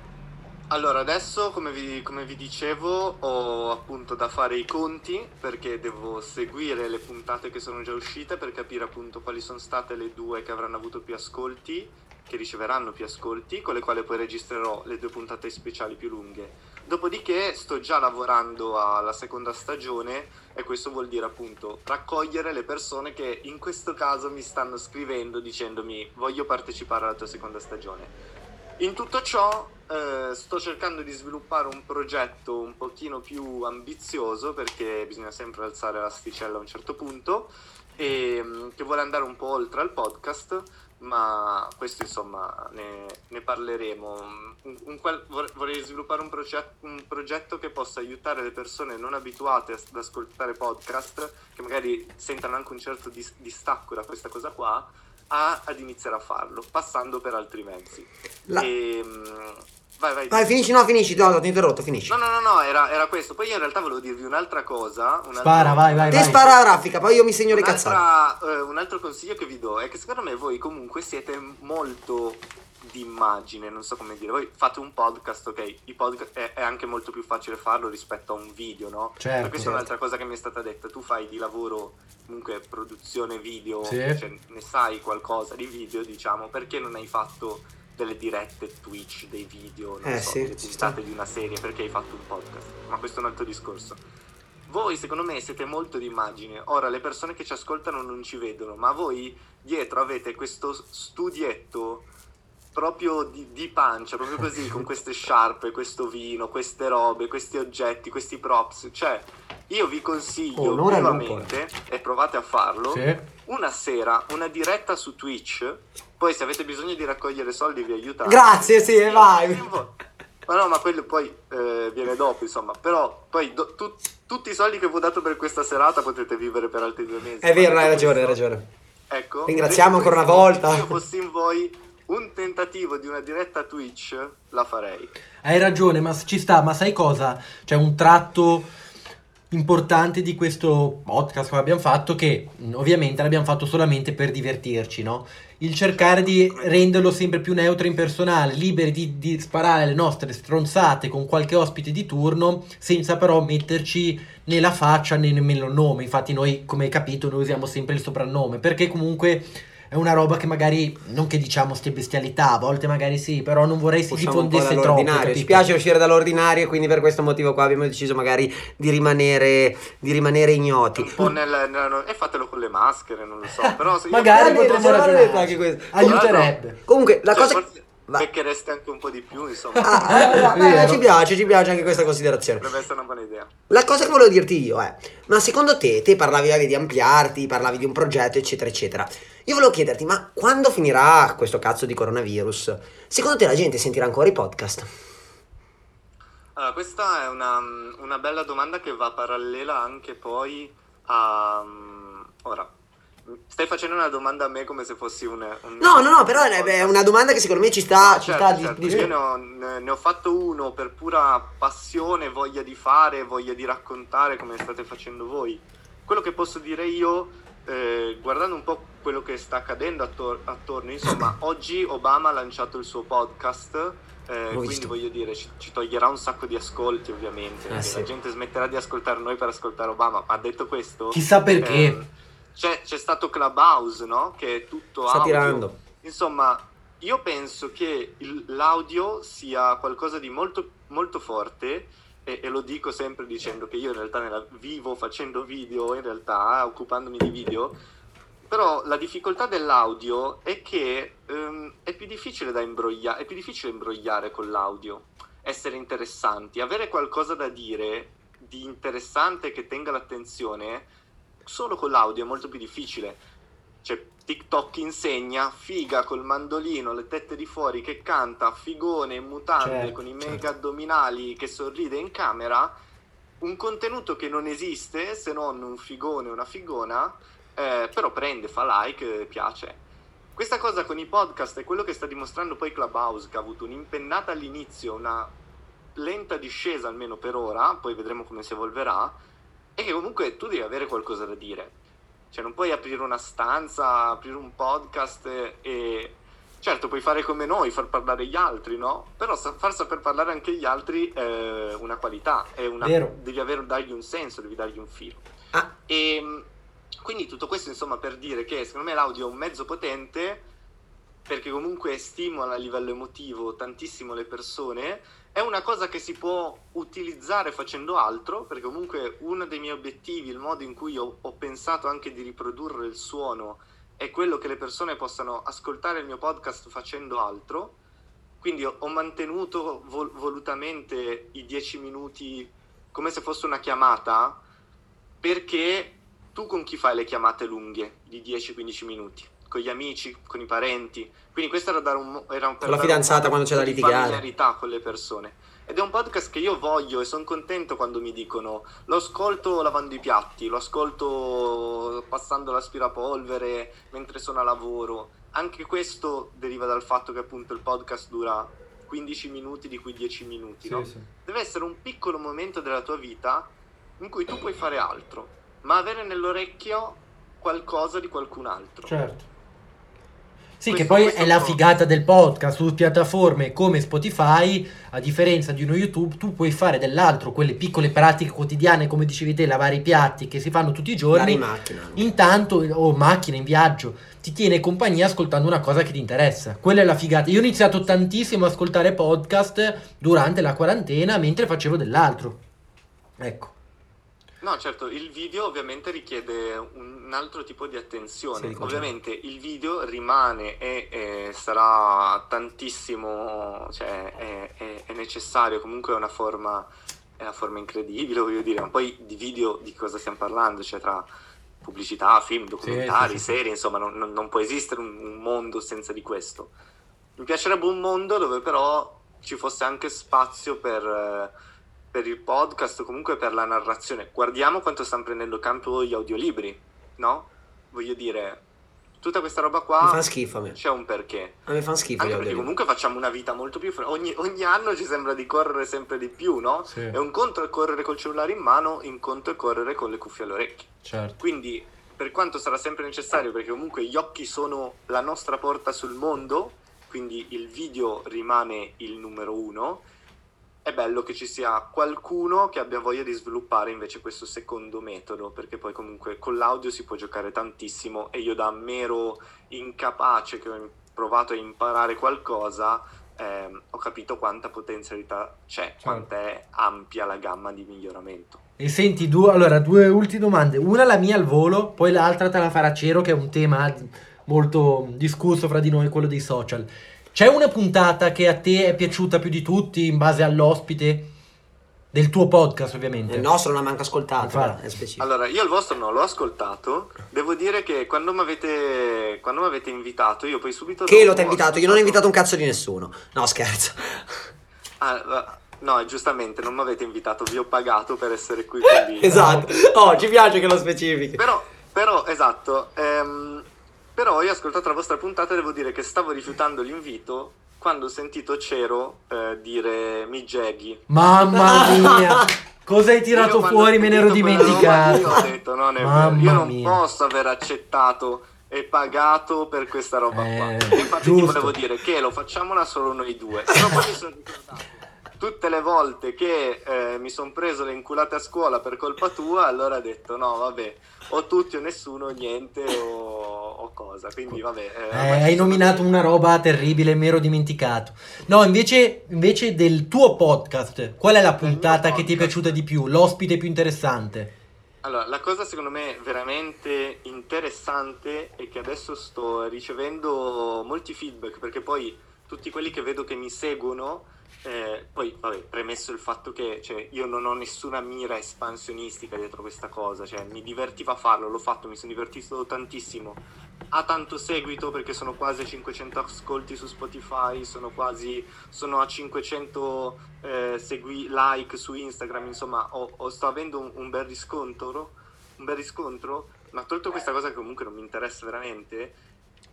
S4: Allora, adesso come vi, come vi dicevo ho appunto da fare i conti perché devo seguire le puntate che sono già uscite per capire appunto quali sono state le due che avranno avuto più ascolti, che riceveranno più ascolti, con le quali poi registrerò le due puntate speciali più lunghe. Dopodiché sto già lavorando alla seconda stagione e questo vuol dire appunto raccogliere le persone che in questo caso mi stanno scrivendo dicendomi voglio partecipare alla tua seconda stagione. In tutto ciò eh, sto cercando di sviluppare un progetto un pochino più ambizioso perché bisogna sempre alzare l'asticella a un certo punto e mm, che vuole andare un po' oltre al podcast ma questo insomma ne, ne parleremo. Un- un qual- vor- vorrei sviluppare un, proget- un progetto che possa aiutare le persone non abituate ad ascoltare podcast che magari sentano anche un certo dis- distacco da questa cosa qua a- ad iniziare a farlo passando per altri mezzi.
S2: La-
S4: e, mm, Vai, vai.
S2: Vai, finisci, no, finisci, no, ti ho interrotto, finisci.
S4: No, no, no, no, era, era questo. Poi io in realtà volevo dirvi un'altra cosa. un altro-
S1: Spara, vai, vai,
S2: Te
S1: vai.
S2: spara la raffica, poi io mi segno le cazzate.
S4: Un'altra, eh, un altro consiglio che vi do è che secondo me voi comunque siete molto di immagine, non so come dire. Voi fate un podcast, ok? I podcast è, è anche molto più facile farlo rispetto a un video, no?
S1: Certo.
S4: Ma questa è un'altra cosa che mi è stata detta. Tu fai di lavoro, comunque produzione video,
S1: Sì.
S4: cioè, ne sai qualcosa di video, diciamo, perché non hai fatto delle dirette Twitch, dei video, non
S2: Eh,
S4: so,
S2: sì,
S4: puntate di una serie, perché hai fatto un podcast. Ma questo è un altro discorso. Voi secondo me siete molto di immagine. Ora le persone che ci ascoltano non ci vedono, ma voi dietro avete questo studietto proprio di, di pancia, proprio così, con queste sciarpe, questo vino, queste robe, questi oggetti, questi props. Cioè, io vi consiglio
S2: al
S4: vivamente, e provate a farlo,
S1: Sì.
S4: una sera, una diretta su Twitch. Poi se avete bisogno di raccogliere soldi vi aiuta.
S2: Grazie, sì, vai.
S4: Ma no, ma quello poi eh, viene dopo, insomma. Però poi do- tu- tutti i soldi che vi ho dato per questa serata potete vivere per altri due mesi.
S2: È vero, hai ragione, hai ragione.
S4: Ecco.
S2: Ringraziamo ancora una volta.
S4: Se io fossi in voi, un tentativo di una diretta Twitch la farei.
S1: Hai ragione, ma ci sta, ma sai cosa? C'è un tratto importante di questo podcast che abbiamo fatto che mh, ovviamente l'abbiamo fatto solamente per divertirci, no? Il cercare di renderlo sempre più neutro e impersonale, liberi di, di sparare le nostre stronzate con qualche ospite di turno, senza però metterci né la faccia né nemmeno il nome. Infatti noi, come hai capito, noi usiamo sempre il soprannome, perché comunque è una roba che magari, non che diciamo ste bestialità, a volte magari sì, però non vorrei si diffondesse troppo,
S2: dall'ordinario. Ci
S1: capito?
S2: piace uscire dall'ordinario e quindi per questo motivo qua abbiamo deciso magari di rimanere, di rimanere ignoti.
S4: Un po' nel, nel- e fatelo con le maschere, non lo so. Però se
S1: Magari potremmo
S2: detto anche
S1: ragionare.
S2: questo.
S1: Aiuterebbe.
S2: Comunque, la
S4: Cioè,
S2: cosa...
S4: forse
S2: Va.
S4: becchereste anche un po' di più, insomma.
S2: Ah,
S1: Vero.
S2: eh, ci piace, ci piace anche questa considerazione.
S4: Potrebbe essere una buona idea.
S2: La cosa che volevo dirti io è, ma secondo te, te parlavi di ampliarti, parlavi di un progetto, eccetera, eccetera. Io volevo chiederti, ma quando finirà questo cazzo di coronavirus? Secondo te la gente sentirà ancora i podcast?
S4: Allora, questa è una, una bella domanda che va parallela anche poi a... Ora, stai facendo una domanda a me come se fossi un... un-
S2: No, no, no, però è una domanda che secondo me ci sta,
S4: No,
S2: ci
S4: certo,
S2: sta di-
S4: certo.
S2: di-
S4: Io ne ho, ne- ho fatto uno per pura passione, voglia di fare, voglia di raccontare come state facendo voi. Quello che posso dire io, eh, guardando un po' quello che sta accadendo attor- attorno, insomma, oggi Obama ha lanciato il suo podcast. eh, quindi
S2: visto.
S4: voglio dire, ci, ci toglierà un sacco di ascolti ovviamente. perché
S2: sì.
S4: La gente smetterà di ascoltare noi per ascoltare Obama. Ma detto questo,
S1: Chissà perché.
S4: ehm, c'è, c'è stato Clubhouse, no? Che è tutto
S2: sta
S4: audio.
S2: tirando.
S4: Insomma, io penso che il- l'audio sia qualcosa di molto, molto forte e, e lo dico sempre dicendo che io in realtà nella- vivo facendo video, in realtà occupandomi di video, però la difficoltà dell'audio è che ehm, è più difficile da imbrogliare, è più difficile imbrogliare con l'audio, essere interessanti, avere qualcosa da dire di interessante che tenga l'attenzione solo con l'audio è molto più difficile. Cioè, TikTok insegna, figa col mandolino, le tette di fuori che canta, figone in mutande
S1: Certo,
S4: con i
S1: certo.
S4: mega addominali che sorride in camera, un contenuto che non esiste se non un figone o una figona, eh, però prende, fa like, piace. Questa cosa con i podcast è quello che sta dimostrando poi Clubhouse, che ha avuto un'impennata all'inizio, una lenta discesa almeno per ora, poi vedremo come si evolverà, e che comunque tu devi avere qualcosa da dire. Cioè non puoi aprire una stanza, aprire un podcast e... Certo, puoi fare come noi, far parlare gli altri, no? Però far saper parlare anche gli altri è una qualità, è una...
S1: Vero.
S4: devi avere, dargli un senso, devi dargli un filo.
S2: Ah,
S4: E mh, quindi tutto questo insomma per dire che secondo me l'audio è un mezzo potente perché comunque stimola a livello emotivo tantissimo le persone, è una cosa che si può utilizzare facendo altro, perché comunque uno dei miei obiettivi, il modo in cui ho, ho pensato anche di riprodurre il suono, è quello che le persone possano ascoltare il mio podcast facendo altro. Quindi ho, mantenuto vol- volutamente i 10 minuti come se fosse una chiamata, perché tu con chi fai le chiamate lunghe di 10-15 minuti? Con gli amici, con i parenti. Quindi questo era, dare un, era un, per
S2: Con la fidanzata
S4: un
S2: quando c'è da
S4: di
S2: litigare.
S4: familiarità con le persone. Ed è un podcast che io voglio e sono contento quando mi dicono lo ascolto lavando i piatti, lo ascolto passando l'aspirapolvere mentre sono a lavoro. Anche questo deriva dal fatto che appunto il podcast dura 15 minuti, di cui 10 minuti,
S1: Sì,
S4: no?
S1: sì.
S4: Deve essere un piccolo momento della tua vita in cui tu puoi fare altro, ma avere nell'orecchio qualcosa di qualcun altro.
S1: Certo. Sì,
S4: Questo-
S1: che poi è la figata del podcast su piattaforme come Spotify, a differenza di uno YouTube, tu puoi fare dell'altro, quelle piccole pratiche quotidiane, come dicevi te, lavare i piatti che si fanno tutti i
S2: Andare in
S1: giorni.
S2: macchina.
S1: Intanto, o macchina in viaggio, ti tiene compagnia ascoltando una cosa che ti interessa. Quella è la figata. Io ho iniziato tantissimo a ascoltare podcast durante la quarantena mentre facevo dell'altro. Ecco.
S4: No, certo, il video ovviamente richiede un altro tipo di attenzione.
S2: Sì,
S4: ovviamente il video rimane e, e sarà tantissimo, cioè è, è- è necessario, comunque è una forma, è una forma incredibile, voglio dire, ma poi di video di cosa stiamo parlando? Cioè tra pubblicità, film, documentari,
S1: sì, sì.
S4: serie, insomma non, non- può esistere un, un mondo senza di questo. Mi piacerebbe un mondo dove però ci fosse anche spazio per, eh, per il podcast o comunque per la narrazione. Guardiamo quanto stanno prendendo campo gli audiolibri, no? Voglio dire, tutta questa roba
S2: Mi
S4: qua
S2: fa schifo a me.
S4: c'è un perché.
S2: A me fa schifo.
S4: Anche
S2: gli
S4: perché
S2: audiolibri.
S4: comunque facciamo una vita molto più... Ogni, ogni anno ci sembra di correre sempre di più, no?
S1: Sì.
S4: E un conto è correre col cellulare in mano, un conto è correre con le cuffie alle orecchie.
S1: Certo.
S4: Quindi, per quanto sarà sempre necessario, perché comunque gli occhi sono la nostra porta sul mondo, quindi il video rimane il numero uno, è bello che ci sia qualcuno che abbia voglia di sviluppare invece questo secondo metodo, perché poi comunque con l'audio si può giocare tantissimo e io da mero incapace che ho provato a imparare qualcosa, ehm, ho capito quanta potenzialità c'è, quanta è ampia la gamma di miglioramento.
S1: E senti, due, allora, due ultime domande. Una la mia al volo, poi l'altra te la farà Cero, che è un tema molto discusso fra di noi, quello dei social. C'è una puntata che a te è piaciuta più di tutti in base all'ospite del tuo podcast, ovviamente?
S2: Il nostro non ha manco ascoltato, specifico.
S4: Allora, io il vostro non l'ho ascoltato. Devo dire che quando mi avete, quando mi avete invitato, io poi subito.
S2: Che lo ti ha invitato? Io non ho invitato un cazzo di nessuno. No, scherzo.
S4: Ah, ah, no, giustamente, non mi avete invitato, vi ho pagato per essere qui. quindi-
S2: esatto. Oh, ci piace che lo specifichi.
S4: Però, però, esatto. ehm, però io ho ascoltato la vostra puntata e devo dire che stavo rifiutando l'invito quando ho sentito Cero eh, dire mi jeghi.
S1: Mamma mia! Cosa hai tirato fuori? Me ne ero
S4: roba
S1: dimenticato.
S4: lì Ho detto, non è
S1: Mamma
S4: vero. Io non
S1: mia.
S4: posso aver accettato e pagato per questa roba
S1: Eh,
S4: qua. Infatti ti
S1: giusto.
S4: volevo dire che lo facciamola solo noi due. Però poi mi sono ricordato tutte le volte che eh, mi sono preso le inculate a scuola per colpa tua, allora ho detto no, vabbè, o tutti o nessuno, niente o, o cosa. Quindi vabbè. eh,
S1: Eh, hai nominato una roba terribile, mi ero dimenticato. No, invece, invece del tuo podcast, qual è la puntata che ti è piaciuta di più? L'ospite più interessante?
S4: Allora, la cosa secondo me veramente interessante è che adesso sto ricevendo molti feedback perché poi tutti quelli che vedo che mi seguono, eh, poi vabbè, premesso il fatto che cioè, io non ho nessuna mira espansionistica dietro questa cosa, cioè mi divertiva farlo, l'ho fatto, mi sono divertito tantissimo. Ha tanto seguito perché sono quasi a 500 ascolti su Spotify, sono quasi sono a 500 eh, segui like su Instagram, insomma, ho, ho- sto avendo un, un bel riscontro, un bel riscontro, ma tolto questa cosa che comunque non mi interessa veramente,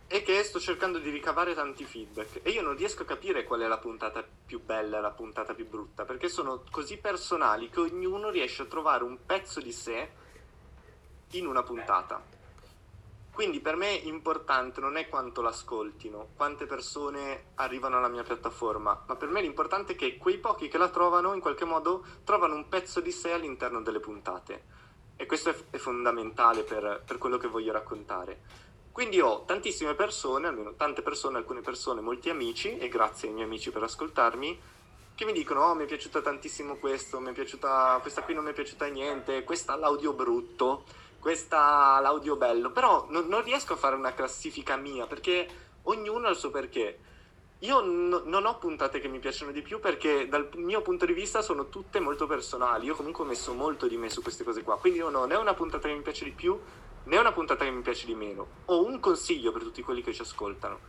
S4: è che sto cercando di ricavare tanti feedback e io non riesco a capire qual è la puntata più bella e la puntata più brutta, perché sono così personali che ognuno riesce a trovare un pezzo di sé in una puntata. Quindi per me importante non è quanto l'ascoltino, quante persone arrivano alla mia piattaforma, ma per me l'importante è che quei pochi che la trovano in qualche modo trovano un pezzo di sé all'interno delle puntate. E questo è, è fondamentale per, per quello che voglio raccontare. Quindi ho tantissime persone, almeno tante persone, alcune persone, molti amici, e grazie ai miei amici per ascoltarmi, che mi dicono, oh mi è piaciuta tantissimo questo, mi è piaciuta, questa qui non mi è piaciuta niente, questa l'audio brutto, questa l'audio bello, però non, non riesco a fare una classifica mia, perché ognuno ha il suo perché. Io no- non ho puntate che mi piacciono di più perché dal mio punto di vista sono tutte molto personali. Io comunque ho messo molto di me su queste cose qua. Quindi io non ho né una puntata che mi piace di più né una puntata che mi piace di meno. Ho un consiglio per tutti quelli che ci ascoltano,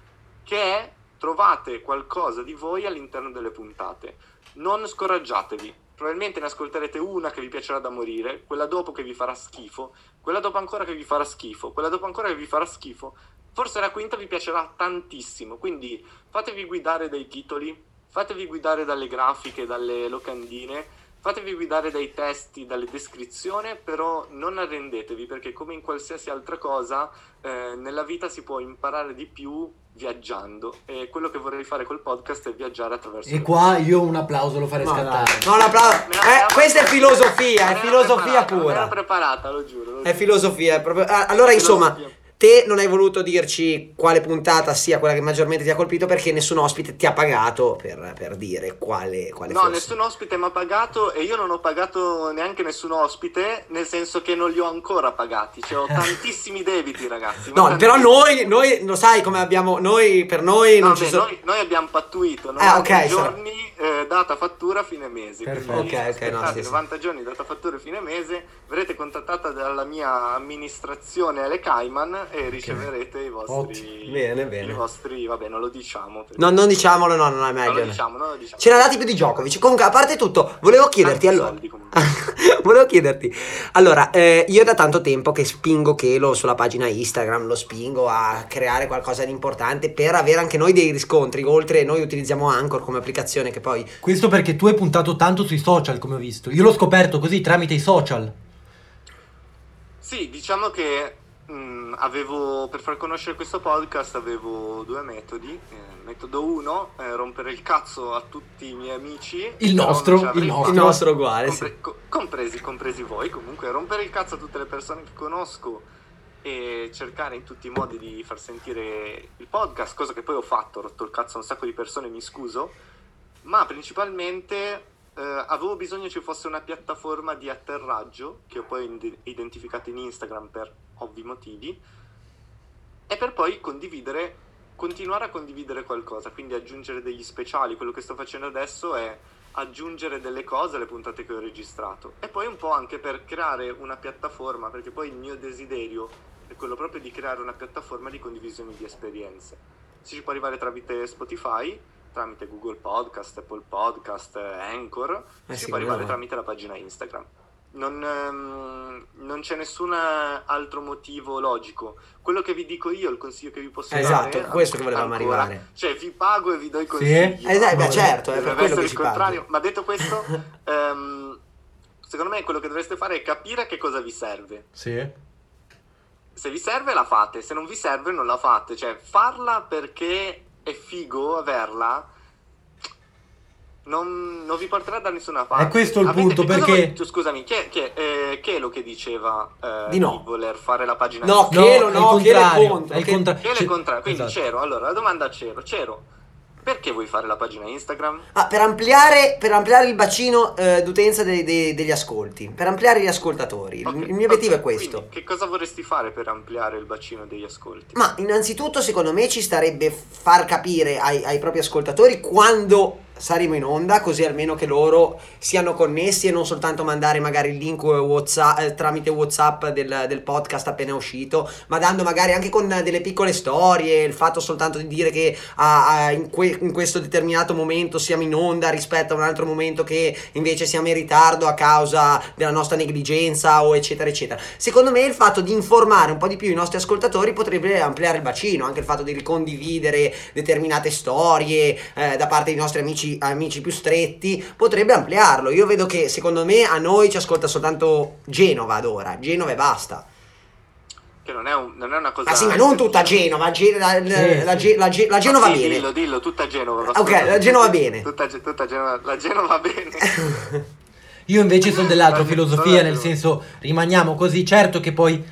S4: che è trovate qualcosa di voi all'interno delle puntate. Non scoraggiatevi. Probabilmente ne ascolterete una che vi piacerà da morire, quella dopo che vi farà schifo, quella dopo ancora che vi farà schifo, quella dopo ancora che vi farà schifo. Forse la quinta vi piacerà tantissimo, quindi fatevi guidare dai titoli, fatevi guidare dalle grafiche, dalle locandine, fatevi guidare dai testi, dalle descrizioni, però non arrendetevi perché come in qualsiasi altra cosa eh, nella vita si può imparare di più viaggiando e quello che vorrei fare col podcast è viaggiare attraverso
S1: E qua io un applauso lo farei
S2: No,
S1: scattare.
S2: No, l'applauso.
S4: Me la-
S2: Eh, questa è filosofia, è filosofia
S4: preparata,
S2: pura.
S4: preparata, lo giuro. lo
S2: È
S4: giuro.
S2: filosofia, è proprio... ah, Allora, insomma,
S4: Filosofia.
S2: Te non hai voluto dirci quale puntata sia quella che maggiormente ti ha colpito perché nessun ospite ti ha pagato per, per dire quale, quale
S4: No,
S2: fosse.
S4: nessun ospite mi ha pagato e io non ho pagato neanche nessun ospite, nel senso che non li ho ancora pagati. Cioè, ho tantissimi debiti, ragazzi.
S2: No, però noi, noi, lo sai come abbiamo, noi, per noi non
S4: No,
S2: ci
S4: beh,
S2: sono...
S4: noi, noi abbiamo pattuito
S2: Ah,
S4: 90
S2: ok, sarà-
S4: giorni, eh, data fattura fine mese.
S1: Perfetto.
S4: Quindi
S2: Ok, ok, no, sì, sì.
S4: 90 giorni, data fattura fine mese, verrete contattata dalla mia amministrazione alle Cayman e riceverete i vostri...
S1: Ottimo.
S2: Bene, bene.
S4: I vostri, vabbè, non lo diciamo. perché-
S2: No, non diciamolo, no, non è
S4: Non
S2: meglio.
S4: lo diciamo, non lo diciamo.
S2: C'era dati più di Djokovic. Comunque, a parte tutto, volevo chiederti
S4: Tanti
S2: allora.
S4: soldi,
S2: volevo chiederti. Allora, eh, io da tanto tempo che spingo Kelo sulla pagina Instagram, lo spingo a creare qualcosa di importante per avere anche noi dei riscontri. Oltre, noi utilizziamo Anchor come applicazione che poi.
S1: Questo perché tu hai puntato tanto sui social, come ho visto. Io l'ho scoperto così tramite i social.
S4: Sì, diciamo che mh, avevo, per far conoscere questo podcast avevo due metodi. Eh, metodo 1, rompere il cazzo a tutti i miei amici.
S1: Il nostro, il nostro.
S2: Il nostro uguale, sì.
S4: Compre- co- compresi, compresi voi, comunque rompere il cazzo a tutte le persone che conosco e cercare in tutti i modi di far sentire il podcast, cosa che poi ho fatto, ho rotto il cazzo a un sacco di persone, mi scuso, ma principalmente eh, avevo bisogno ci fosse una piattaforma di atterraggio che ho poi ind- identificato in Instagram per ovvi motivi e per poi condividere, continuare a condividere qualcosa, quindi aggiungere degli speciali. Quello che sto facendo adesso è aggiungere delle cose alle puntate che ho registrato e poi un po' anche per creare una piattaforma, perché poi il mio desiderio è quello proprio di creare una piattaforma di condivisione di esperienze. Si ci può arrivare tramite Spotify, tramite Google Podcast, Apple Podcast, Anchor,
S2: Eh
S4: si può arrivare tramite la pagina Instagram. Non, ehm, non c'è nessun eh, altro motivo logico. Quello che vi dico io, il consiglio che vi posso
S2: Esatto,
S4: dare.
S2: questo che volevamo
S4: ancora,
S2: arrivare.
S4: Cioè, vi pago e vi do i
S1: Sì?
S4: consigli.
S2: Eh, dai, beh, certo, è per quello
S4: il
S2: ci
S4: contrario.
S2: parli.
S4: Ma detto questo, ehm, secondo me quello che dovreste fare è capire che cosa vi serve.
S1: Sì.
S4: Se vi serve la fate, se non vi serve non la fate. Cioè, farla perché è figo averla. Non, non vi porterà da nessuna parte.
S1: È questo il
S4: Avete-
S1: punto, perché-
S4: tu, scusami, chi è, chi è, eh, chi è lo che diceva eh,
S2: Di no.
S4: voler fare la pagina
S2: No,
S4: Instagram?
S2: Chelo,
S1: il
S2: no, Chelo è
S1: contrario,
S2: contro,
S1: è il
S2: che-
S1: contra-
S4: Chi è
S1: cioè-
S4: il contrario? Quindi
S1: esatto.
S4: Cero, allora la domanda a Cero. Cero, perché vuoi fare la pagina Instagram?
S2: Ah, per ampliare, per ampliare il bacino eh, d'utenza dei- dei- degli ascolti, per ampliare gli ascoltatori. Il,
S4: Ok,
S2: il mio obiettivo
S4: ok,
S2: è questo.
S4: quindi che cosa vorresti fare per ampliare il bacino degli ascolti?
S2: Ma innanzitutto secondo me ci starebbe far capire ai, ai propri ascoltatori quando saremo in onda, così almeno che loro siano connessi e non soltanto mandare magari il link WhatsApp, eh, tramite WhatsApp del, del podcast appena uscito, ma dando magari anche con delle piccole storie, il fatto soltanto di dire che ah, ah, in, que- in questo determinato momento siamo in onda rispetto a un altro momento che invece siamo in ritardo a causa della nostra negligenza o eccetera eccetera. Secondo me il fatto di informare un po' di più i nostri ascoltatori potrebbe ampliare il bacino, anche il fatto di ricondividere determinate storie eh, da parte dei nostri amici, amici più stretti potrebbe ampliarlo. Io vedo che secondo me a noi ci ascolta soltanto Genova ad ora, Genova e basta.
S4: Che non è, un- non è una cosa...
S2: Ma sì, ma non tutta Genova, Ge- la, Genova
S4: sì,
S2: bene.
S4: Dillo, dillo, tutta Genova.
S2: Ok, la Genova va bene.
S4: Tutta, tutta Genova, la Genova va bene.
S1: Io invece sono dell'altra filosofia, nel senso rimaniamo così, certo che poi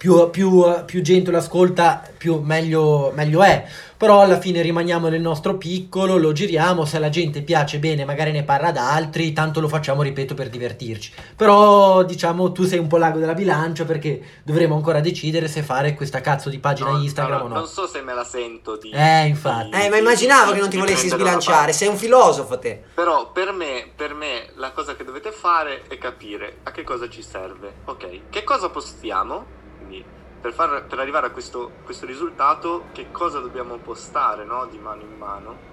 S1: più, più, più gente lo ascolta, più meglio, meglio è. Però alla fine rimaniamo nel nostro piccolo, lo giriamo, se alla gente piace bene magari ne parla ad altri, tanto lo facciamo, ripeto, per divertirci. Però diciamo tu sei un po' l'ago della bilancia perché dovremo ancora decidere se fare questa cazzo di pagina
S4: No,
S1: Instagram
S4: no,
S1: o no.
S4: Non so se me la sento di...
S1: Eh, infatti.
S4: di-
S2: Eh, ma immaginavo che non ti volessi sbilanciare, sei un filosofo te.
S4: Però per me, per me la cosa che dovete fare è capire a che cosa ci serve. Ok, che cosa postiamo? Quindi per, far- per arrivare a questo, questo risultato, che cosa dobbiamo postare no? di mano in mano?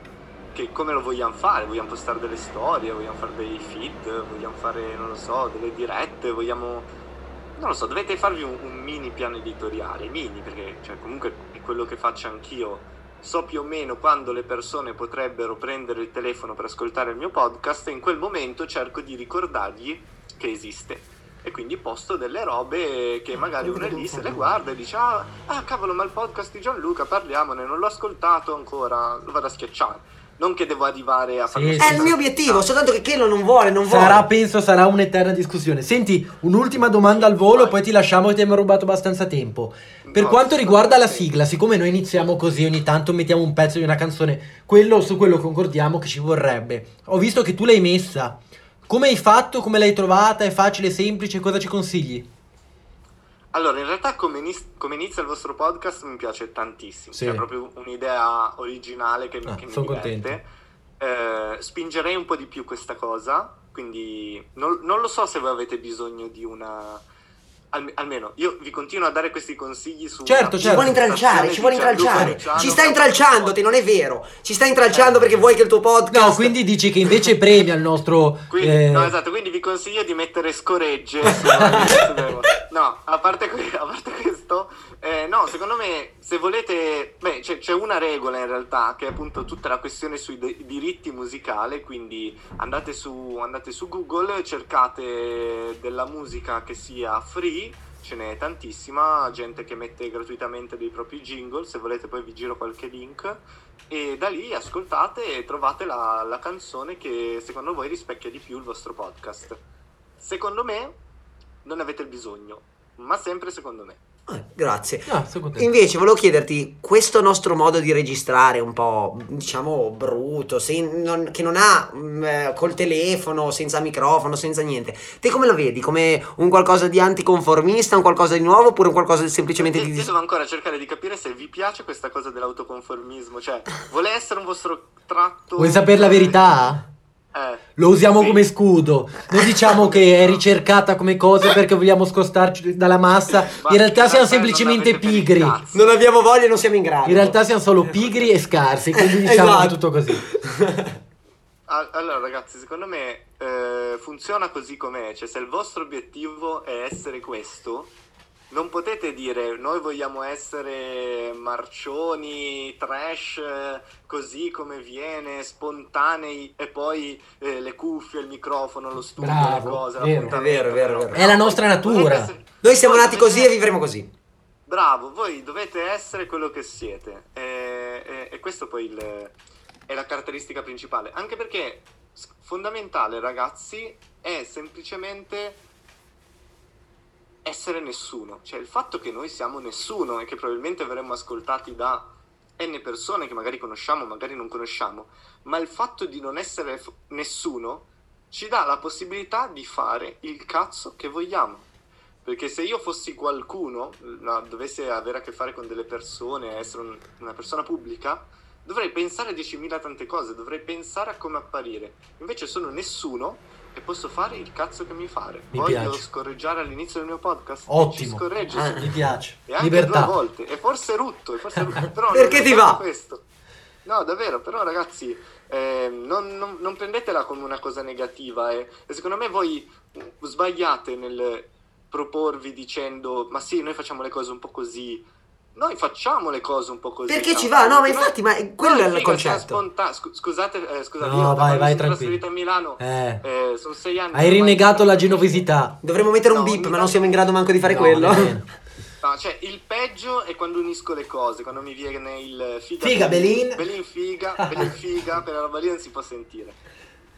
S4: Che come lo vogliamo fare? Vogliamo postare delle storie, vogliamo fare dei feed, vogliamo fare, non lo so, delle dirette, vogliamo... Non lo so, dovete farvi un, un mini piano editoriale, mini, perché cioè, comunque è quello che faccio anch'io so più o meno quando le persone potrebbero prendere il telefono per ascoltare il mio podcast e in quel momento cerco di ricordargli che esiste. E quindi posto delle robe che magari uno è lì, se le guarda e dice ah, ah, cavolo ma il podcast di Gianluca parliamone, non l'ho ascoltato ancora, lo vado a schiacciare. Non che devo arrivare a
S1: Sì,
S4: farlo
S1: sì,
S2: È il mio obiettivo, soltanto che Kello non vuole, non vuole.
S1: Sarà, penso, sarà un'eterna discussione. Senti, un'ultima domanda al volo,
S4: Vai.
S1: poi ti lasciamo che ti abbiamo rubato abbastanza tempo. Per
S4: No,
S1: quanto
S4: sì,
S1: riguarda la
S4: sì.
S1: sigla, siccome noi iniziamo così, ogni tanto mettiamo un pezzo di una canzone, quello su quello concordiamo che ci vorrebbe. Ho visto che tu l'hai messa. Come hai fatto? Come l'hai trovata? È facile, semplice? Cosa ci consigli?
S4: Allora, in realtà come, inis- come inizia il vostro podcast mi piace tantissimo,
S1: Sì.
S4: è proprio un'idea originale che,
S1: Ah,
S4: che mi
S1: son
S4: diverte. Eh, spingerei un po' di più questa cosa, quindi non, non lo so se voi avete bisogno di una... alme- almeno io vi continuo a dare questi consigli su...
S1: Certo,
S4: una
S2: Ci vuole intralciare, ci vuole intralciare. Ci sta intralciandoti, non è vero. Ci sta intralciando perché vuoi che il tuo podcast.
S1: No, quindi dici che invece premia il nostro...
S4: Quindi,
S1: eh,
S4: no, esatto, quindi vi consiglio di mettere scoregge. su- no, a parte, que- a parte questo, eh, no, secondo me, se volete, beh, c'è, c'è una regola in realtà, che è appunto tutta la questione sui de- diritti musicali, quindi andate su, andate su Google, cercate della musica che sia free, ce n'è tantissima, gente che mette gratuitamente dei propri jingle, se volete poi vi giro qualche link, e da lì ascoltate e trovate la, la canzone che secondo voi rispecchia di più il vostro podcast. Secondo me non avete il bisogno, ma sempre secondo me.
S2: Eh, grazie.
S1: Ah.
S2: Invece volevo chiederti, questo nostro modo di registrare un po', diciamo, brutto, sen- non- che non ha mm, eh, col telefono, senza microfono, senza niente, te come lo vedi? Come un qualcosa di anticonformista, un qualcosa di nuovo oppure un qualcosa di semplicemente di...
S4: io devo ancora cercare di capire se vi piace questa cosa dell'autoconformismo, cioè vuole essere un vostro tratto...
S1: Vuoi sapere la verità?
S4: Eh,
S1: Lo usiamo
S4: sì.
S1: come scudo. Noi diciamo che è ricercata come cosa perché vogliamo scostarci dalla massa.
S4: Ma
S1: In realtà siamo semplicemente pigri.
S2: Non abbiamo voglia e non siamo in grado.
S1: In realtà siamo solo pigri e scarsi, quindi diciamo
S2: Esatto.
S1: tutto così.
S4: Allora ragazzi, secondo me eh, funziona così com'è, cioè se il vostro obiettivo è essere questo, non potete dire noi vogliamo essere marcioni, trash, così come viene, spontanei e poi eh, le cuffie, il microfono, lo studio,
S1: Bravo,
S4: le cose,
S1: vero.
S2: È vero, è vero, vero.
S1: È la nostra natura.
S4: Essere-
S2: Noi siamo
S4: voi
S2: nati così e vivremo così.
S4: Bravo, voi dovete essere quello che siete e, e- e questo poi il- è la caratteristica principale, anche perché fondamentale ragazzi è semplicemente essere nessuno, cioè il fatto che noi siamo nessuno e che probabilmente verremo ascoltati da n persone che magari conosciamo, magari non conosciamo, ma il fatto di non essere f- nessuno ci dà la possibilità di fare il cazzo che vogliamo. Perché se io fossi qualcuno, no, dovessi avere a che fare con delle persone, essere un- una persona pubblica, dovrei pensare a 10.000 tante cose, dovrei pensare a come apparire. Invece sono nessuno e posso fare il cazzo che mi pare.
S1: Mi
S4: Voglio
S1: piace.
S4: scorreggiare all'inizio del mio podcast?
S1: Ottimo.
S4: Ci
S2: Ah.
S1: Mi piace.
S4: E anche
S1: Libertà.
S4: due volte. E forse rutto, e forse rutto. Però
S2: Perché ti va?
S4: Questo. No, davvero, però ragazzi, ehm, non, non- non prendetela come una cosa negativa. eh. E secondo me voi sbagliate nel proporvi dicendo, ma sì, noi facciamo le cose un po' così. Noi facciamo le cose un po' così.
S2: Perché ci va? No, ma infatti, ma quello è il concetto.
S4: siamo sponta- scu- scusate, eh, scusate,
S1: No,
S4: io
S1: vai, vai,
S4: sono
S1: tranquillo.
S4: trasferito a Milano,
S1: Eh.
S4: eh, sono sei anni.
S1: Hai rinnegato la genovesità.
S2: Dovremmo mettere un
S4: No,
S2: beep,
S4: ogni
S2: ma non siamo in grado manco di fare
S1: No,
S2: quello.
S4: No, cioè il peggio è quando unisco le cose, quando mi viene il figa,
S1: Figa, Belin.
S4: Belin figa, Belin figa, per la roba lì non si può sentire.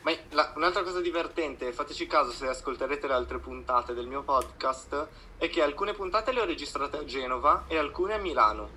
S4: Ma la- un'altra cosa divertente, fateci caso se ascolterete le altre puntate del mio podcast, è che alcune puntate le ho registrate a Genova e alcune a Milano.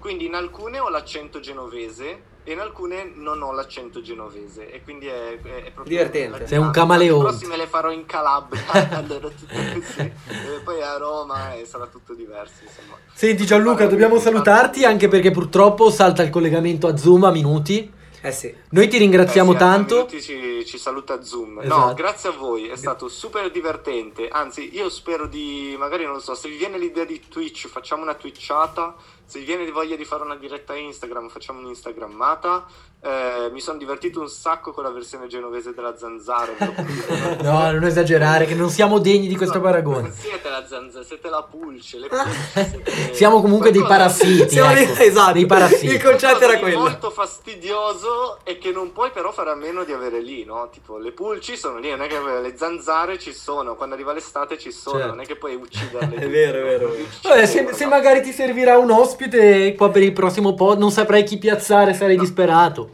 S4: Quindi in alcune ho l'accento genovese e in alcune non ho l'accento genovese. E quindi è, è- è proprio...
S2: Divertente.
S1: Sei un
S4: dinamica.
S1: camaleonte.
S4: Le prossime le farò in Calabria, allora tutte così. E poi a Roma e sarà tutto diverso, insomma.
S1: Senti Gianluca, dobbiamo salutarti anche perché purtroppo salta il collegamento a Zoom a minuti.
S2: Eh sì.
S1: Noi ti ringraziamo
S4: Eh sì,
S1: tanto.
S4: Ci, ci saluta Zoom.
S1: Esatto.
S4: No, grazie a voi, è stato super divertente. Anzi, io spero di, magari non lo so, se vi viene l'idea di Twitch, facciamo una twitchata. Se vi viene voglia di fare una diretta Instagram, facciamo un'instagrammata. Eh, mi sono divertito un sacco con la versione genovese della zanzara.
S1: No, non esagerare, che non siamo degni di questo
S4: No,
S1: paragone.
S4: Non siete la zanzara, siete la pulce. Le pulci, siete-
S1: Siamo comunque dei parassiti,
S2: Siamo dei-
S1: ecco,
S2: esatto.
S1: dei parassiti.
S2: Il concetto era quello.
S4: molto fastidioso e che non puoi però fare a meno di avere lì, no? Tipo le pulci sono lì, non è che le zanzare ci sono, quando arriva l'estate ci sono,
S1: Certo.
S4: non è che puoi ucciderle.
S2: È vero, è vero.
S1: Vabbè, se, se magari ti servirà un ospite qua per il prossimo pod, non saprai chi piazzare, sarei disperato.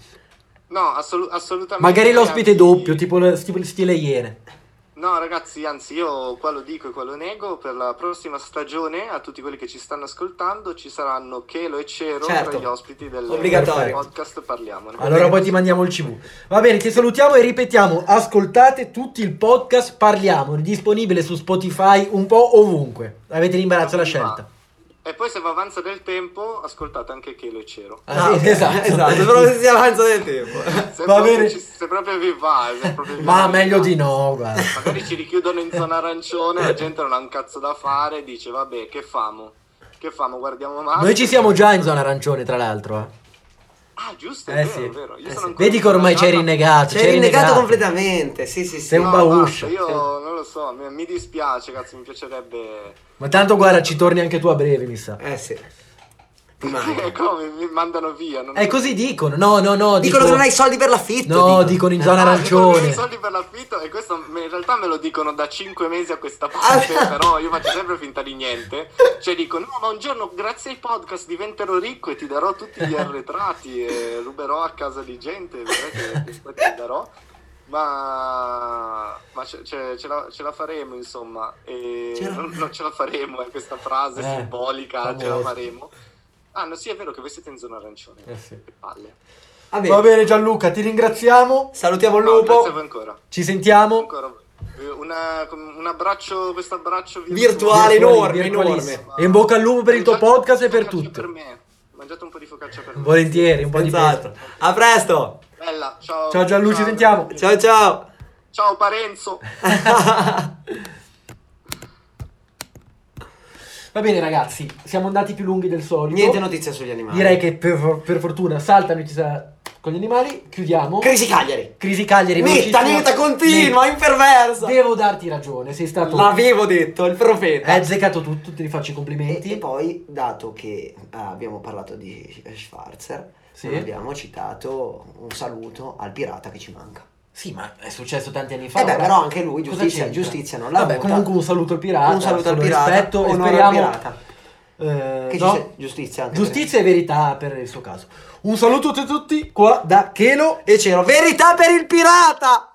S4: No, assolu- assolutamente.
S1: Magari l'ospite
S4: anzi-
S1: doppio, tipo, le- tipo stile Iene.
S4: No, ragazzi, anzi, io qua lo dico e qua lo nego. Per la prossima stagione, a tutti quelli che ci stanno ascoltando, ci saranno Chelo e Cero
S2: Certo.
S4: tra gli ospiti del podcast. Parliamone.
S1: Allora poi ti mandiamo il CV. Va bene, ti salutiamo e ripetiamo, ascoltate tutti il podcast, parliamo, disponibile su Spotify un po' ovunque. Avete l'imbarazzo della scelta.
S4: E poi, se va avanza del tempo, ascoltate anche Chelo e Cero.
S1: Ah, sì,
S2: ok,
S1: esatto.
S2: esatto, però se si avanza del tempo.
S4: Se,
S1: Va
S4: proprio
S1: bene.
S4: ci- se proprio vi va, proprio vi
S1: Ma
S4: va,
S1: meglio
S4: va.
S1: di no, guarda.
S4: Magari ci richiudono in zona arancione, la gente non ha un cazzo da fare, dice vabbè, che famo? Che famo? Guardiamo male.
S1: Noi ci siamo già in zona arancione, tra l'altro. eh.
S4: Ah, giusto,
S1: Eh
S4: è vero,
S1: sì.
S4: è vero. Io
S1: Eh
S4: sono
S1: sì. Vedi che ormai c'è rinnegato. C'è
S2: rinnegato completamente, sì sì sì.
S1: Sei un
S4: No,
S1: bauscio.
S4: Io non lo so, mi, mi dispiace, cazzo, mi piacerebbe...
S1: Ma tanto guarda, ci torni anche tu a breve, mi sa.
S2: Eh sì.
S4: Come mi mandano via? Non...
S1: Eh, così dicono. No, no, no.
S2: Dicono
S1: dico-
S2: che non hai soldi per l'affitto.
S1: No,
S2: dicono.
S1: dicono in zona
S4: Ah, dicono che ho i
S1: arancione.
S4: soldi per l'affitto e questo in realtà me lo dicono da 5 mesi a questa parte, però io faccio sempre finta di niente. Cioè dico, no, ma un giorno grazie ai podcast diventerò ricco e ti darò tutti gli arretrati e ruberò a casa di gente, vedrai che ti darò. Ma, ma ce, ce- ce la, ce la faremo, insomma. E
S2: Ce la-
S4: non, non ce la faremo, è questa frase
S1: Eh,
S4: simbolica, ce la faremo. Ah, no, sì, è vero che voi siete in zona arancione.
S1: Eh sì.
S4: Che palle.
S2: Vabbè,
S1: Va bene Gianluca, ti ringraziamo.
S2: salutiamo il
S4: No, grazie a voi
S2: lupo.
S4: ancora.
S1: Ci sentiamo.
S4: Ancora eh, una- un abbraccio, questo abbraccio
S2: Virtuale, enorme,
S1: virtualissimo. E in bocca al lupo per il tuo
S4: Mangiate
S1: podcast e per tutto.
S4: Per me. Mangiate un po' di focaccia per me.
S1: Volentieri, un po' di
S2: Senz'altro.
S1: pesto.
S2: A presto.
S4: Bella, ciao.
S1: Ciao Gianluca, ci sentiamo.
S2: Ciao ciao.
S4: Ciao Parenzo.
S1: Va bene ragazzi, siamo andati più lunghi del solito.
S2: Niente notizie sugli animali.
S1: Direi che per, per fortuna salta notizia con gli animali. Chiudiamo.
S2: Crisi Cagliari.
S1: Crisi Cagliari.
S2: Netta, netta, continua,
S1: Netta.
S2: imperversa.
S1: Devo darti ragione, sei stato...
S2: L'avevo detto, il profeta.
S1: Hai azzeccato tutto, ti rifaccio i
S2: E,
S1: complimenti.
S2: e poi, dato che ah, abbiamo parlato di Schwarzer,
S1: Sì.
S2: non abbiamo citato un saluto al pirata che ci manca.
S1: Sì, ma è successo tanti anni fa.
S2: Eh beh,
S1: ora.
S2: però anche lui, giustizia, giustizia non l'ha
S1: Vabbè,
S2: avuta.
S1: comunque un saluto al pirata.
S2: Un saluto al pirata,
S1: rispetto e speriamo...
S2: pirata.
S1: eh,
S2: Che ci
S1: no?
S2: sia giustizia
S1: Giustizia e verità per il suo caso. Un saluto a tutti qua da Chelo.
S2: E c'era verità per il pirata!